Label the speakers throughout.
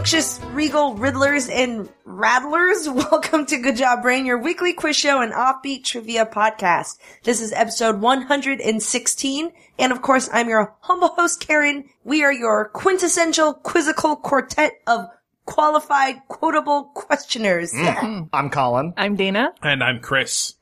Speaker 1: Rambunctious regal riddlers and rattlers. Welcome to Good Job Brain, your weekly quiz show and offbeat trivia podcast. This is episode 116. And of course, I'm your humble host, Karen. We are your quintessential quizzical quartet of qualified, quotable questioners. Mm. Mm.
Speaker 2: I'm Colin.
Speaker 3: I'm Dana.
Speaker 4: And I'm Chris.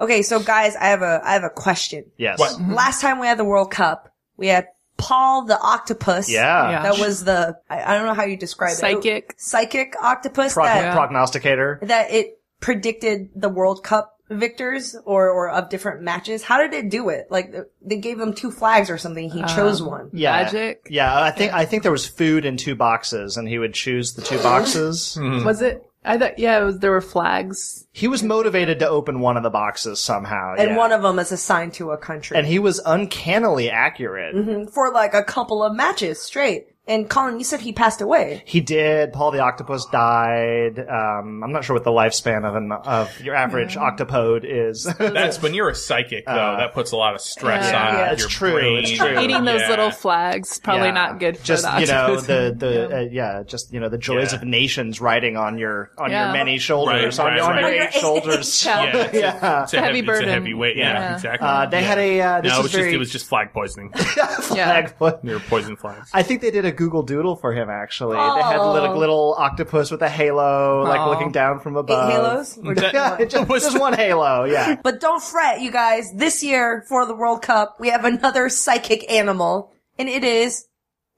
Speaker 1: Okay, so guys, I have a, I have a question.
Speaker 2: Yes.
Speaker 4: What?
Speaker 1: Last time we had the World Cup, we had Paul the octopus.
Speaker 2: Yeah.
Speaker 3: Yeah.
Speaker 1: That was the, I, I don't know how you describe it.
Speaker 3: Psychic.
Speaker 1: Psychic octopus
Speaker 2: Prog-
Speaker 1: that,
Speaker 2: Prognosticator.
Speaker 1: that it predicted the World Cup victors or, or of different matches. How did it do it? Like they gave him two flags or something. He um, chose one.
Speaker 2: Yeah.
Speaker 3: Magic.
Speaker 2: Yeah. I think I think there was food in two boxes, and he would choose the two boxes. Hmm.
Speaker 3: Was it? I thought, yeah, it was, there were flags.
Speaker 2: he was motivated to open one of the boxes somehow.
Speaker 1: And
Speaker 2: yeah.
Speaker 1: one of them is assigned to a country.
Speaker 2: and he was uncannily accurate.
Speaker 1: Mhm. for like a couple of matches straight. And Colin, you said he passed away.
Speaker 2: He did. Paul the octopus died. Um, I'm not sure what the lifespan of an of your average octopode is.
Speaker 4: That's when you're a psychic, though. that puts a lot of stress
Speaker 3: Yeah.
Speaker 4: on
Speaker 1: Yeah,
Speaker 2: it's
Speaker 4: your
Speaker 2: true,
Speaker 4: brain.
Speaker 2: it's true.
Speaker 3: Eating those
Speaker 4: Yeah.
Speaker 3: little flags, probably
Speaker 2: Yeah.
Speaker 3: not good for
Speaker 2: just
Speaker 3: the
Speaker 2: you know
Speaker 3: octopus.
Speaker 2: the the uh, yeah just you know the joys
Speaker 4: Yeah.
Speaker 2: of nations riding on your on
Speaker 3: Yeah.
Speaker 2: your many shoulders
Speaker 4: Right,
Speaker 2: on, your-
Speaker 4: right,
Speaker 2: on your eight shoulders.
Speaker 3: Yeah.
Speaker 4: Yeah, it's, A, it's a
Speaker 3: Heavy
Speaker 4: heavy, it's a heavy weight. Yeah,
Speaker 3: Yeah.
Speaker 4: exactly.
Speaker 2: Uh, they had a uh, this
Speaker 4: no, it
Speaker 2: was
Speaker 4: was just
Speaker 2: very
Speaker 4: it was just flag poisoning.
Speaker 3: yeah.
Speaker 2: flag.
Speaker 4: they were poison flags.
Speaker 2: I think they did a Google Doodle for him. Actually, they had
Speaker 1: Oh.
Speaker 2: little, little octopus with a halo, like
Speaker 3: Aw.
Speaker 2: looking down from
Speaker 1: Eight
Speaker 2: above.
Speaker 1: halos? Or
Speaker 4: That-
Speaker 2: Yeah, just, just one halo. Yeah,
Speaker 1: But don't fret, you guys. This year for the World Cup, we have another psychic animal, and it is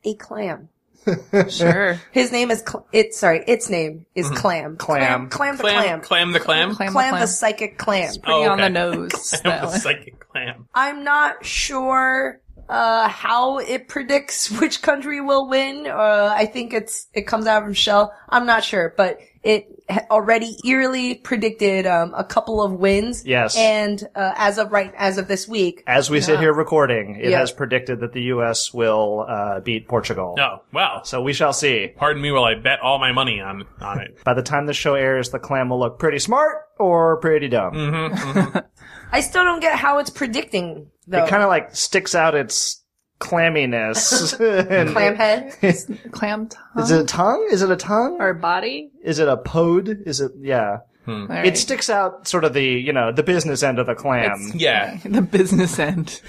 Speaker 1: a clam.
Speaker 3: Sure.
Speaker 1: His name is Cl- it. Sorry, its name is mm-hmm. Clam.
Speaker 2: Clam.
Speaker 1: Clam. Clam the
Speaker 4: Clam,
Speaker 1: clam.
Speaker 4: clam the clam.
Speaker 3: Clam,
Speaker 1: Clam
Speaker 3: the
Speaker 1: the psychic clam.
Speaker 3: Pretty
Speaker 4: Oh,
Speaker 3: on the nose.
Speaker 4: Clam the psychic clam.
Speaker 1: I'm not sure uh, how it predicts which country will win. Uh, I think it's it comes out of shell. I'm not sure, but it already eerily predicted um, a couple of wins.
Speaker 2: Yes.
Speaker 1: and uh, as of right as of this week,
Speaker 2: as we sit here recording, it
Speaker 1: Yeah.
Speaker 2: has predicted that the U.S. will uh, beat Portugal.
Speaker 4: Oh, wow.
Speaker 2: So we shall see.
Speaker 4: Pardon me while I bet all my money on on it.
Speaker 2: By the time the show airs, the clam will look pretty smart or pretty dumb.
Speaker 4: Mm-hmm.
Speaker 1: I still don't get how it's predicting though.
Speaker 2: It kind of like sticks out its clamminess. And-
Speaker 1: clam head.
Speaker 3: Clam tongue?
Speaker 2: Is it a tongue? Is it a tongue?
Speaker 3: or body?
Speaker 2: Is it a pod? Is it? Yeah. Hmm.
Speaker 3: All
Speaker 2: It sticks out sort of the you know the business end of the clam.
Speaker 4: Yeah.
Speaker 3: the business end.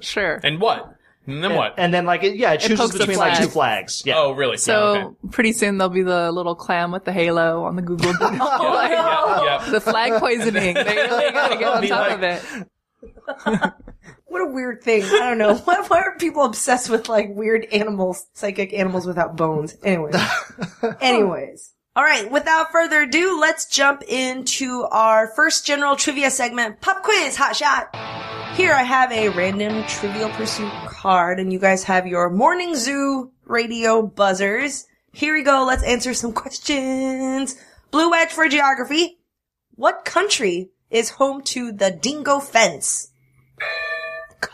Speaker 3: sure.
Speaker 4: And what? And then what?
Speaker 2: And then like it, yeah, it chooses
Speaker 3: pokes the
Speaker 2: between like two flags. Yeah.
Speaker 4: oh, really?
Speaker 3: So
Speaker 4: yeah, okay.
Speaker 3: pretty soon there'll be the little clam with the halo on the Google. Doodle.
Speaker 4: Oh, yeah, yeah.
Speaker 3: the flag poisoning. They really gotta get on top
Speaker 4: like-
Speaker 3: of it.
Speaker 1: What a weird thing. I don't know. Why, why are people obsessed with like weird animals, psychic animals without bones? Anyways. Anyways. All right. Without further ado, let's jump into our first general trivia segment, Pop Quiz Hot Shot. Here I have a random Trivial Pursuit card and you guys have your Morning Zoo radio buzzers. Here we go. Let's answer some questions. Blue Wedge for geography. What country is home to the dingo fence?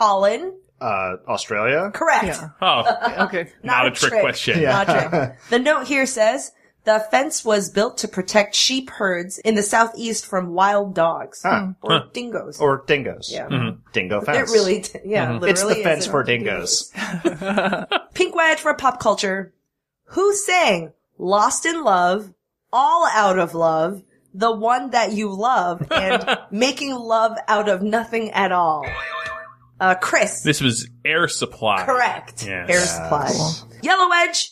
Speaker 1: Colin.
Speaker 2: Uh, Australia.
Speaker 1: Correct.
Speaker 3: Yeah.
Speaker 4: Oh,
Speaker 3: Okay.
Speaker 4: not, a trick, question.
Speaker 2: Yeah.
Speaker 1: Not a trick. The note here says the fence was built to protect sheep herds in the southeast from wild dogs
Speaker 2: Huh.
Speaker 1: or dingoes.
Speaker 2: Or dingoes.
Speaker 1: yeah.
Speaker 2: Dingo fence.
Speaker 1: It really, t- yeah, literally.
Speaker 2: It's the
Speaker 1: is
Speaker 2: fence
Speaker 1: a-
Speaker 2: for dingoes.
Speaker 1: Pink wedge for pop culture. Who sang "Lost in Love," "All Out of Love," "The One That You Love," and "Making Love Out of Nothing at All"? Uh, Chris.
Speaker 4: This was air supply.
Speaker 1: Correct.
Speaker 4: Yes.
Speaker 1: Air supply. Yellow Wedge.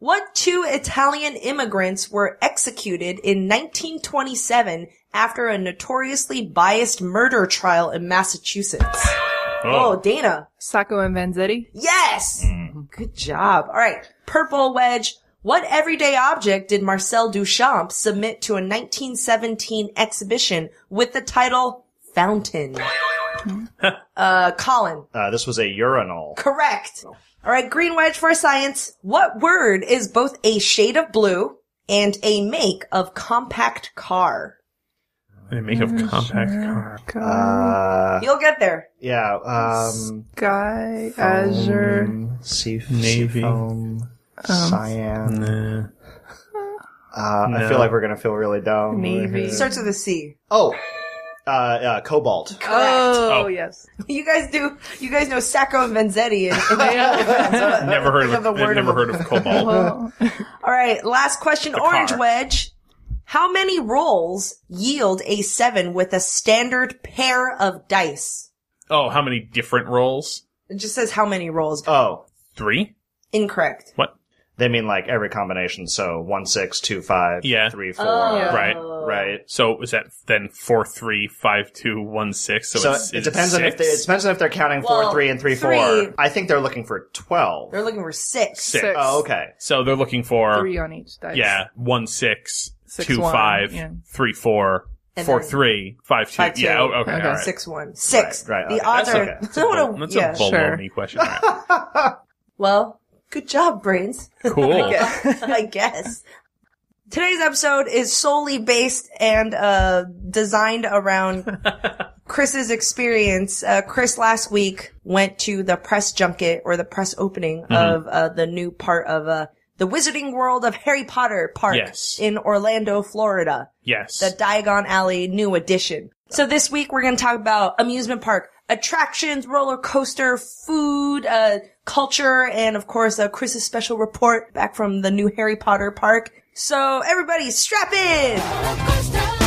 Speaker 1: What two Italian immigrants were executed in 1927 after a notoriously biased murder trial in Massachusetts? Oh, Dana.
Speaker 3: Sacco and Vanzetti.
Speaker 1: Yes! Good job. All right. Purple Wedge. What everyday object did Marcel Duchamp submit to a 1917 exhibition with the title Fountain? Uh, Colin.
Speaker 2: Uh, this was a urinal.
Speaker 1: Correct. All right, green wedge for science. What word is both a shade of blue and a make of compact car?
Speaker 4: They make a compact car.
Speaker 2: Uh,
Speaker 1: You'll get there.
Speaker 2: yeah. Um,
Speaker 3: Sky, Azure.
Speaker 2: foam, sea,
Speaker 4: Navy.
Speaker 2: Foam. Cyan.
Speaker 4: Nah.
Speaker 2: Uh, I
Speaker 4: No.
Speaker 2: feel like we're gonna feel really dumb.
Speaker 3: Maybe.
Speaker 1: Starts with a C.
Speaker 2: Oh, uh, uh, Cobalt.
Speaker 3: Oh,
Speaker 4: Oh.
Speaker 3: yes.
Speaker 1: You guys do. You guys know Sacco and Vanzetti. And, and
Speaker 4: Never heard of,
Speaker 1: the
Speaker 4: I've
Speaker 1: word
Speaker 4: never
Speaker 1: of
Speaker 4: heard of Cobalt.
Speaker 3: Well,
Speaker 1: All right, last question.
Speaker 4: The
Speaker 1: Orange
Speaker 4: car.
Speaker 1: Wedge. How many rolls yield a seven with a standard pair of dice?
Speaker 4: oh, how many different rolls?
Speaker 1: It just says how many rolls.
Speaker 2: Oh,
Speaker 4: Three?
Speaker 1: Incorrect.
Speaker 4: What?
Speaker 2: They mean like every combination. So one, six, two, five,
Speaker 4: Yeah.
Speaker 2: three, four. Oh.
Speaker 3: Yeah.
Speaker 4: Right.
Speaker 2: Right.
Speaker 4: So is that then four, three, five, two, one, six? So,
Speaker 2: So
Speaker 4: it's,
Speaker 2: it
Speaker 4: is
Speaker 2: depends on if they, it
Speaker 4: six?
Speaker 2: depends on if they're counting
Speaker 1: Well,
Speaker 2: four, three, and three, four.
Speaker 1: three-
Speaker 2: I think they're looking for twelve.
Speaker 1: They're looking for six.
Speaker 4: Six.
Speaker 3: Oh, six.
Speaker 2: Oh, okay.
Speaker 4: So they're looking for
Speaker 3: three on each dice.
Speaker 4: yeah, one, six,
Speaker 3: Six,
Speaker 4: two,
Speaker 3: one,
Speaker 4: five,
Speaker 3: yeah.
Speaker 4: three, four,
Speaker 1: And
Speaker 4: four,
Speaker 1: then-
Speaker 4: three, five, two.
Speaker 1: Five, two.
Speaker 4: Yeah. oh, Okay.
Speaker 3: Okay.
Speaker 4: all right.
Speaker 1: Six one. Six.
Speaker 2: Right, right,
Speaker 1: The
Speaker 2: okay.
Speaker 1: odds
Speaker 2: That's
Speaker 1: are.
Speaker 2: okay.
Speaker 4: That's a, bol-
Speaker 1: What
Speaker 4: that's
Speaker 1: yeah.
Speaker 4: a
Speaker 3: Sure.
Speaker 4: baloney question. All right.
Speaker 1: Well, good job, brains.
Speaker 4: Cool.
Speaker 1: I guess. I guess. Today's episode is solely based and uh, designed around Chris's experience. Uh, Chris last week went to the press junket or the press opening
Speaker 4: Mm-hmm.
Speaker 1: of uh, the new part of uh, the Wizarding World of Harry Potter Park
Speaker 4: Yes.
Speaker 1: in Orlando, Florida.
Speaker 4: Yes.
Speaker 1: the Diagon Alley new edition. So this week we're going to talk about amusement park attractions, roller coaster, food, uh, culture, and of course, uh, Chris's special report back from the new Harry Potter park. So everybody strap in!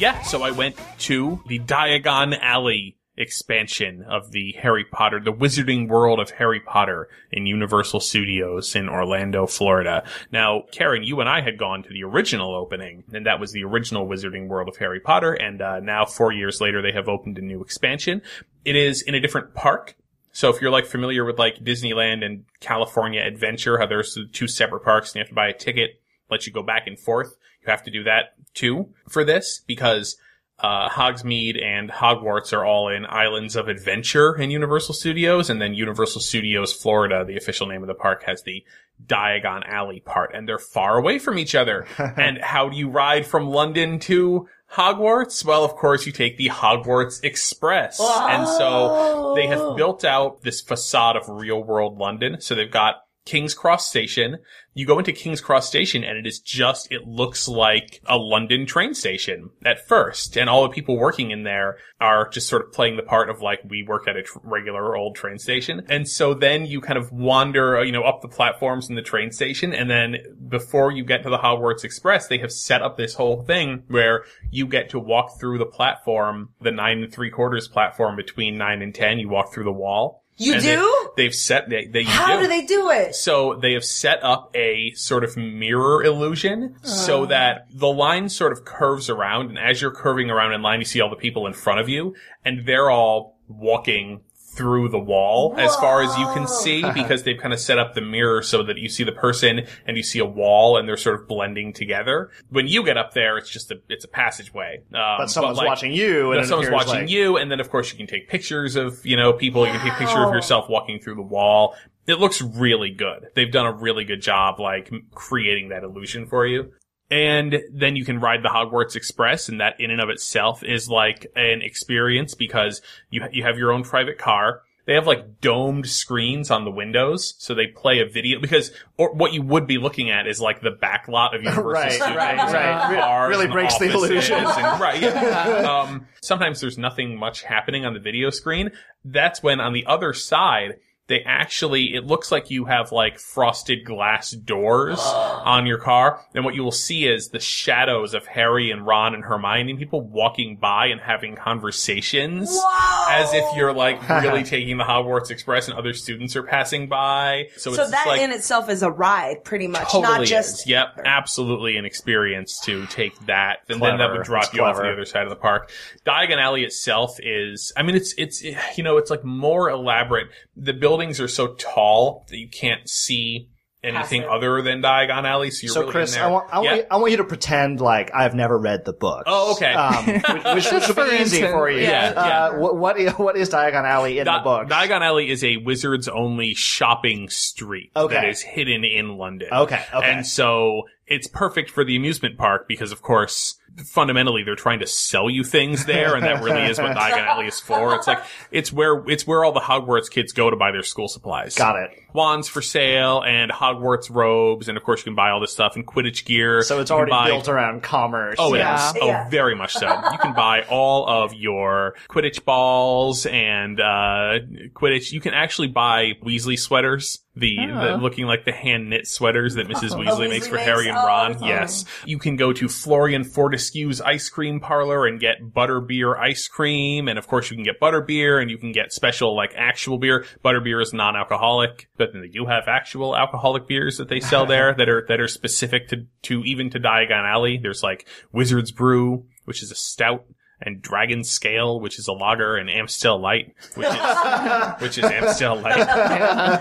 Speaker 4: Yeah, so I went to the Diagon Alley expansion of the Harry Potter, the Wizarding World of Harry Potter in Universal Studios in Orlando, Florida. Now, Karen, you and I had gone to the original opening, and that was the original Wizarding World of Harry Potter, and uh, now four years later they have opened a new expansion. It is in a different park. So if you're like familiar with like Disneyland and California Adventure, how there's two separate parks and you have to buy a ticket, let you go back and forth. You have to do that too for this because uh, Hogsmeade and Hogwarts are all in Islands of Adventure in Universal Studios, and then Universal Studios Florida, the official name of the park, has the Diagon Alley part, and they're far away from each other. and how do you ride from London to Hogwarts? Well, of course, you take the Hogwarts Express. And so they have built out this facade of real world London. So they've got King's Cross Station. You go into King's Cross Station and it is just, it looks like a London train station at first. And all the people working in there are just sort of playing the part of like, we work at a tr- regular old train station. And so then you kind of wander, uh, you know, up the platforms in the train station. And then before you get to the Hogwarts Express, they have set up this whole thing where you get to walk through the platform, the nine and three quarters platform between nine and ten. You walk through the wall.
Speaker 1: You
Speaker 4: And
Speaker 1: do?
Speaker 4: They, have set, they, they
Speaker 1: How
Speaker 4: do.
Speaker 1: do they do it?
Speaker 4: So they have set up a sort of mirror illusion so ah. that the line sort of curves around and as you're curving around in line, you see all the people in front of you and they're all walking through the wall as far as you can see because they've kind of set up the mirror so that you see the person and you see a wall and they're sort of blending together. When you get up there, it's just a, it's a passageway. Um,
Speaker 2: But someone's
Speaker 4: like-
Speaker 2: watching you, and
Speaker 4: someone's watching
Speaker 2: like-
Speaker 4: you, and then of course you can take pictures of you know people. You can take a picture of yourself walking through the wall. It looks really good. They've done a really good job like creating that illusion for you. And then you can ride the Hogwarts Express, and that in and of itself is like an experience because you you have your own private car. They have like domed screens on the windows, so they play a video because or what you would be looking at is like the back lot of Universal
Speaker 2: Right,
Speaker 4: Studios.
Speaker 2: right, right. Re- really breaks the illusion.
Speaker 4: and- right, yeah. um, sometimes there's nothing much happening on the video screen. That's when on the other side, they actually, it looks like you have like frosted glass doors on your car. And what you will see is the shadows of Harry and Ron and Hermione, people walking by and having conversations
Speaker 1: Wow.
Speaker 4: as if you're like really taking the Hogwarts Express and other students are passing by. So,
Speaker 1: So
Speaker 4: it's
Speaker 1: that
Speaker 4: like,
Speaker 1: in itself is a ride, pretty much,
Speaker 4: totally
Speaker 1: not just.
Speaker 4: is. Yep, absolutely an experience to take that, and then that would drop
Speaker 2: It's
Speaker 4: you off
Speaker 2: clever.
Speaker 4: the other side of the park. Diagon Alley itself is, I mean, it's it's you know, it's like more elaborate. The buildings are so tall that you can't see anything
Speaker 1: Passive.
Speaker 4: other than Diagon Alley. So you're
Speaker 2: So,
Speaker 4: really
Speaker 2: Chris,
Speaker 4: in there.
Speaker 2: I want, I, want
Speaker 4: Yeah.
Speaker 2: you, I want you to pretend like I've never read the book.
Speaker 4: Oh, okay.
Speaker 2: Um, which, which, which will be easy
Speaker 3: instance,
Speaker 2: for you.
Speaker 4: yeah,
Speaker 2: Uh,
Speaker 4: yeah.
Speaker 2: what, what, is, what is Diagon Alley in
Speaker 4: Di-
Speaker 2: the book?
Speaker 4: Diagon Alley is a wizards only shopping street
Speaker 2: Okay.
Speaker 4: that is hidden in London.
Speaker 2: Okay, okay.
Speaker 4: And so it's perfect for the amusement park because, of course, fundamentally they're trying to sell you things there, and that really is what Diagon Alley is for. It's like it's where it's where all the Hogwarts kids go to buy their school supplies.
Speaker 2: Got it.
Speaker 4: Wands for sale and Hogwarts robes, and of course you can buy all this stuff and Quidditch gear.
Speaker 2: So it's
Speaker 4: You
Speaker 2: already
Speaker 4: buy-
Speaker 2: built around commerce.
Speaker 4: Oh, it is.
Speaker 3: Yeah.
Speaker 4: Oh,
Speaker 1: Yeah.
Speaker 4: very much so. You can buy all of your Quidditch balls and uh, Quidditch. You can actually buy Weasley sweaters, the, the
Speaker 3: Oh.
Speaker 4: looking like the hand knit sweaters that Mrs. Weasley oh,
Speaker 1: Weasley
Speaker 4: makes for
Speaker 1: makes?
Speaker 4: Harry and
Speaker 1: Oh,
Speaker 4: Ron.
Speaker 1: that's
Speaker 4: yes, you can go to Florian Fortescue's ice cream parlor and get butterbeer ice cream, and of course you can get butterbeer and you can get special like actual beer. Butterbeer is non-alcoholic, but then they do have actual alcoholic beers that they sell there that are that are specific to to even to Diagon Alley. There's like Wizard's Brew, which is a stout. And Dragon Scale, which is a lager, and Amstel Light, which is which is Amstel Light,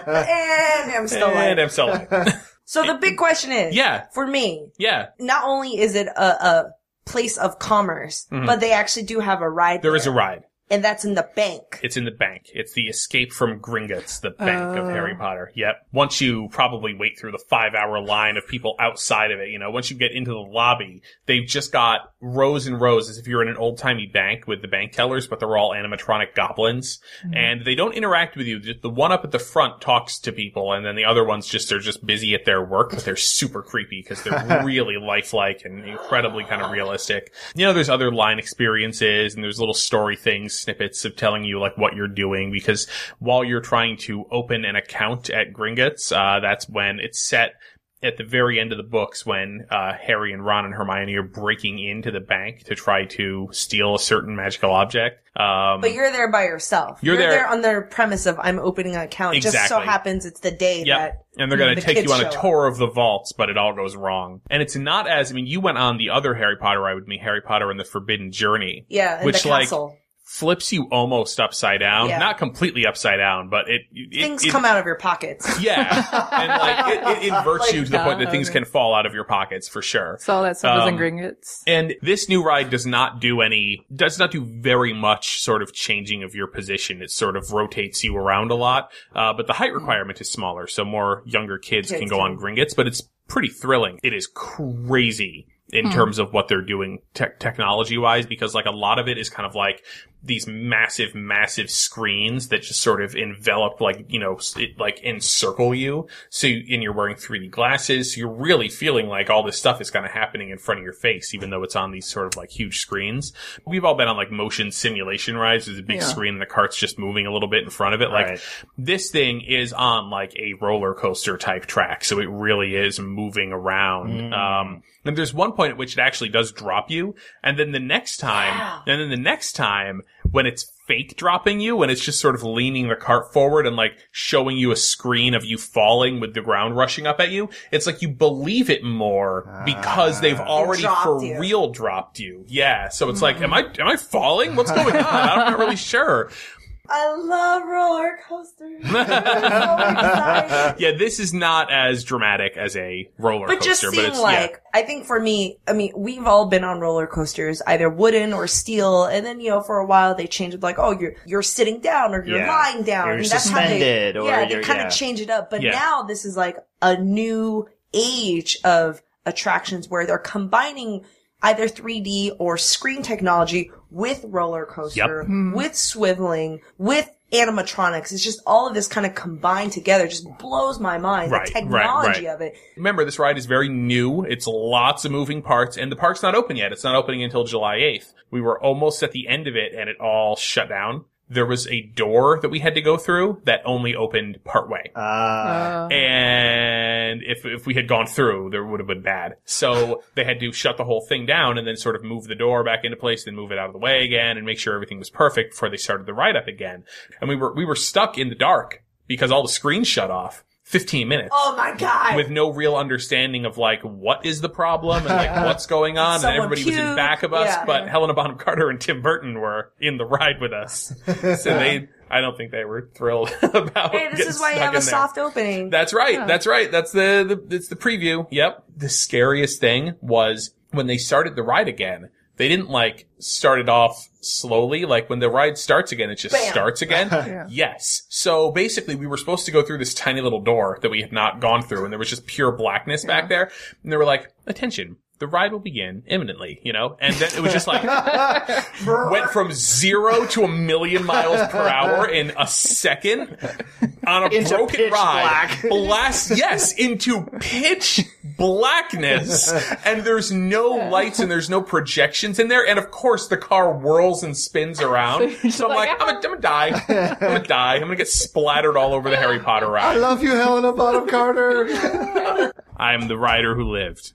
Speaker 1: and I'm still
Speaker 4: and. Amstel Light.
Speaker 1: So the big question is,
Speaker 4: Yeah.
Speaker 1: for me,
Speaker 4: Yeah,
Speaker 1: not only is it a, a place of commerce, but they actually do have a ride.
Speaker 4: Mm-hmm. there is a ride.
Speaker 1: and that's in the bank.
Speaker 4: It's in the bank. It's the escape from Gringotts, the bank of
Speaker 3: Oh.
Speaker 4: Harry Potter. Yep. Once you probably wait through the five hour line of people outside of it, you know, once you get into the lobby, they've just got rows and rows as if you're in an old timey bank with the bank tellers, but they're all animatronic goblins. And they don't interact with you. The one up at the front talks to people and then the other ones just are just busy at their work, but they're super creepy because they're really lifelike and incredibly kind of realistic. You know, there's other line experiences and there's little story things, snippets of telling you like what you're doing because while you're trying to open an account at Gringotts, uh, that's when it's set at the very end of the books when uh, Harry and Ron and Hermione are breaking into the bank to try to steal a certain magical object. Um,
Speaker 1: But you're there by yourself.
Speaker 4: You're there-
Speaker 1: on the premise of I'm opening an account. It just so happens it's the day
Speaker 4: Yep.
Speaker 1: that
Speaker 4: And they're going
Speaker 1: the
Speaker 4: to take you on a
Speaker 1: show up.
Speaker 4: tour of the vaults, but it all goes wrong. And it's not as, I mean, you went on the other Harry Potter ride with me, Harry Potter and the Forbidden Journey.
Speaker 1: yeah, in
Speaker 4: Which,
Speaker 1: the
Speaker 4: like,
Speaker 1: castle.
Speaker 4: Flips you almost upside down.
Speaker 1: Yeah.
Speaker 4: Not completely upside down, but it, it
Speaker 1: Things
Speaker 4: it,
Speaker 1: come out of your pockets.
Speaker 4: Yeah. and like, it, it inverts
Speaker 1: Like
Speaker 4: you to the point that
Speaker 3: that.
Speaker 4: things can fall out of your pockets for sure.
Speaker 3: So that stuff is
Speaker 4: Um,
Speaker 3: in Gringotts.
Speaker 4: And this new ride does not do any, does not do very much sort of changing of your position. It sort of rotates you around a lot. Uh, but the height requirement is smaller, so more younger kids
Speaker 1: Kids
Speaker 4: can go
Speaker 1: can-
Speaker 4: on Gringotts, but it's pretty thrilling. It is crazy in terms of what they're doing tech technology wise, because like a lot of it is kind of like these massive, massive screens that just sort of envelop, like, you know, it, like encircle you. So, you, and you're wearing 3D glasses. So you're really feeling like all this stuff is kind of happening in front of your face, even though it's on these sort of like huge screens. We've all been on like motion simulation rides. There's a big
Speaker 3: Yeah.
Speaker 4: screen and the cart's just moving a little bit in front of it. Like
Speaker 2: Right.
Speaker 4: this thing is on like a roller coaster type track. So it really is moving around. Um, and there's one point at which it actually does drop you. And then the next time,
Speaker 1: Yeah.
Speaker 4: and then the next time when it's fake dropping you, when it's just sort of leaning the cart forward and like showing you a screen of you falling with the ground rushing up at you, it's like you believe it more because ah. they've already for
Speaker 1: you.
Speaker 4: real dropped you. Yeah. So it's like, mm-hmm. am I, am I falling? What's going on? I'm not really sure.
Speaker 1: I love roller coasters. So.
Speaker 4: Yeah, this is not as dramatic as a roller
Speaker 1: But just
Speaker 4: coaster, but
Speaker 1: seeing
Speaker 4: it's
Speaker 1: like, I think for me, I mean, we've all been on roller coasters, either wooden or steel, and then you know, for a while they change it like, oh, you're you're sitting down or you're
Speaker 2: Yeah.
Speaker 1: lying down,
Speaker 2: You're
Speaker 1: and that's how
Speaker 2: suspended
Speaker 1: they, yeah, they kind
Speaker 2: yeah.
Speaker 1: of change it up. But
Speaker 4: Yeah.
Speaker 1: now this is like a new age of attractions where they're combining either 3D or screen technology with roller coaster, hmm. with swiveling, with animatronics. It's just all of this kind of combined together. Just blows my mind.
Speaker 4: Right,
Speaker 1: the
Speaker 4: right,
Speaker 1: technology
Speaker 4: right.
Speaker 1: of it.
Speaker 4: Remember, this ride is very new. It's lots of moving parts, and the park's not open yet. It's not opening until July 8th. We were almost at the end of it, and it all shut down. There was a door that we had to go through that only opened partway.
Speaker 2: Uh,
Speaker 3: Uh,
Speaker 4: And if, if we had gone through, there would have been bad. So they had to shut the whole thing down and then sort of move the door back into place, then move it out of the way again and make sure everything was perfect before they started the ride up again. And we were, we were stuck in the dark because all the screens shut off. 15 minutes
Speaker 1: Oh my god!
Speaker 4: with no real understanding of like what is the problem and like what's going on and
Speaker 1: Someone
Speaker 4: everybody was in back of us
Speaker 1: yeah.
Speaker 4: but Helena Bonham Carter and Tim Burton were in the ride with us so they I don't think they were thrilled about.
Speaker 1: Hey, this is why you have a
Speaker 4: in there.
Speaker 1: soft opening.
Speaker 4: That's right. That's right. That's the, the it's the preview. Yep. The scariest thing was when they started the ride again. They didn't like start it off slowly. Like when the ride starts again, it just
Speaker 1: Bam.
Speaker 4: starts again. Yes. So basically, we were supposed to go through this tiny little door that we had not gone through, and there was just pure blackness back there. And they were like, "Attention." The ride will begin imminently, you know? And then it was just like, went from zero to a million miles per hour in a second on a
Speaker 2: Into
Speaker 4: broken
Speaker 2: pitch
Speaker 4: ride.
Speaker 2: black.
Speaker 4: Blast, yes, into pitch blackness. And there's no lights and there's no projections in there. And of course the car whirls and spins around. So, I'm like,
Speaker 3: like,
Speaker 4: I'm gonna, I'm gonna die. I'm gonna die. I'm gonna get splattered all over the Harry Potter ride.
Speaker 2: I love you, Helena Bonham Carter.
Speaker 4: I'm the rider who lived.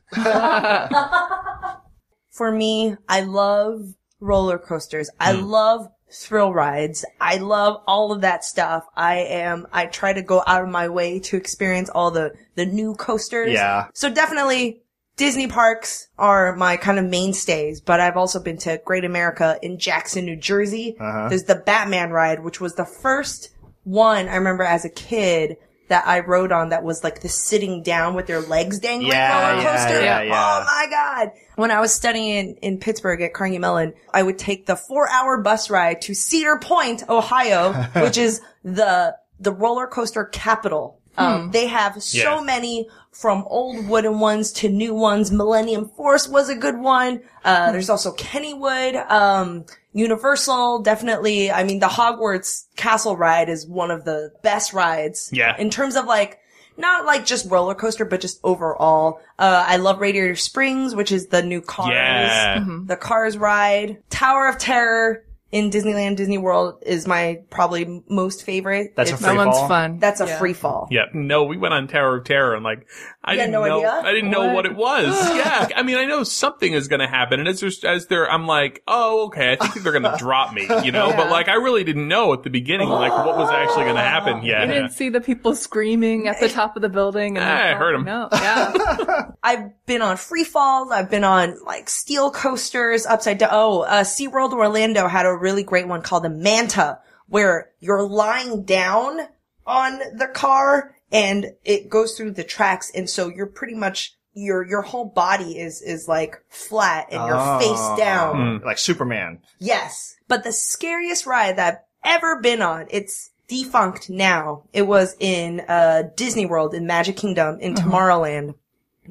Speaker 1: For me, I love roller coasters. I
Speaker 4: Hmm.
Speaker 1: love thrill rides. I love all of that stuff. I am, I try to go out of my way to experience all the, the new coasters.
Speaker 2: Yeah.
Speaker 1: So definitely Disney parks are my kind of mainstays, but I've also been to Great America in Jackson, New Jersey.
Speaker 2: Uh-huh.
Speaker 1: There's the Batman ride, which was the first one I remember as a kid that I rode on that was like the sitting down with their legs dangling
Speaker 2: Yeah,
Speaker 1: roller coaster.
Speaker 2: yeah, yeah.
Speaker 1: Oh my god. When I was studying in Pittsburgh at Carnegie Mellon, I would take the four hour bus ride to Cedar Point, Ohio, which is the, the roller coaster capital. Um, they have so
Speaker 4: Yeah.
Speaker 1: many from old wooden ones to new ones. Millennium Force was a good one. Uh, there's also Kennywood, um, Universal, definitely. I mean, the Hogwarts Castle ride is one of the best rides.
Speaker 4: Yeah.
Speaker 1: In terms of like, not like just roller coaster, but just overall. Uh, I love Radiator Springs, which is the new Cars.
Speaker 4: Yeah.
Speaker 1: The Cars ride. Tower of Terror in Disneyland, Disney World is my probably most favorite.
Speaker 2: That's a free
Speaker 3: That
Speaker 2: fall?
Speaker 3: fun.
Speaker 1: That's a
Speaker 3: Yeah.
Speaker 1: free fall.
Speaker 4: Yeah, no, we went on Tower of Terror and like I
Speaker 1: You
Speaker 4: didn't
Speaker 1: no
Speaker 4: know
Speaker 1: idea?
Speaker 4: I didn't know
Speaker 3: What?
Speaker 4: what it was. yeah, I mean I know something is going to happen, and as there's, as there, I'm like, oh okay, I think they're going to drop me, you know. But like I really didn't know at the beginning like what was actually going to happen.
Speaker 3: You
Speaker 4: Yeah,
Speaker 3: didn't see the people screaming at the top of the building. And
Speaker 4: Ah, I heard them.
Speaker 3: falling out. Yeah.
Speaker 1: I've been on free falls. I've been on like steel coasters upside down. Oh, uh, SeaWorld Orlando had a really great one called the Manta where you're lying down on the car and it goes through the tracks. And so you're pretty much, your, your whole body is, is like flat and you're
Speaker 2: Oh.
Speaker 1: face ah. down. Hmm.
Speaker 2: Like Superman.
Speaker 1: Yes. But the scariest ride that I've ever been on, it's defunct now. It was in uh Disney World in Magic Kingdom in uh-huh. Tomorrowland.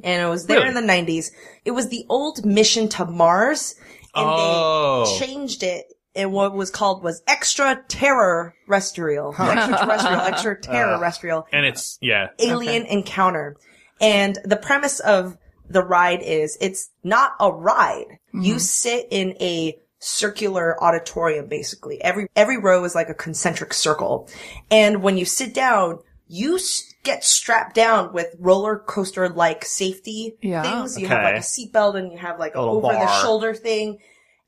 Speaker 1: And it was there
Speaker 4: Really?
Speaker 1: in the 90s. It was the old Mission to Mars. And
Speaker 4: Oh.
Speaker 1: they changed it. And what was called was Extra Terror Restrial. Extraterrestrial, Extra Terror Restrial uh,
Speaker 4: and it's yeah,
Speaker 1: alien encounter. And the premise of the ride is it's not a ride. You mm-hmm. sit in a circular auditorium basically. Every every row is like a concentric circle. And when you sit down, you s- get strapped down with roller coaster like safety
Speaker 3: Yeah.
Speaker 1: things. You have like a seatbelt and you have like a
Speaker 2: little
Speaker 1: over the shoulder thing.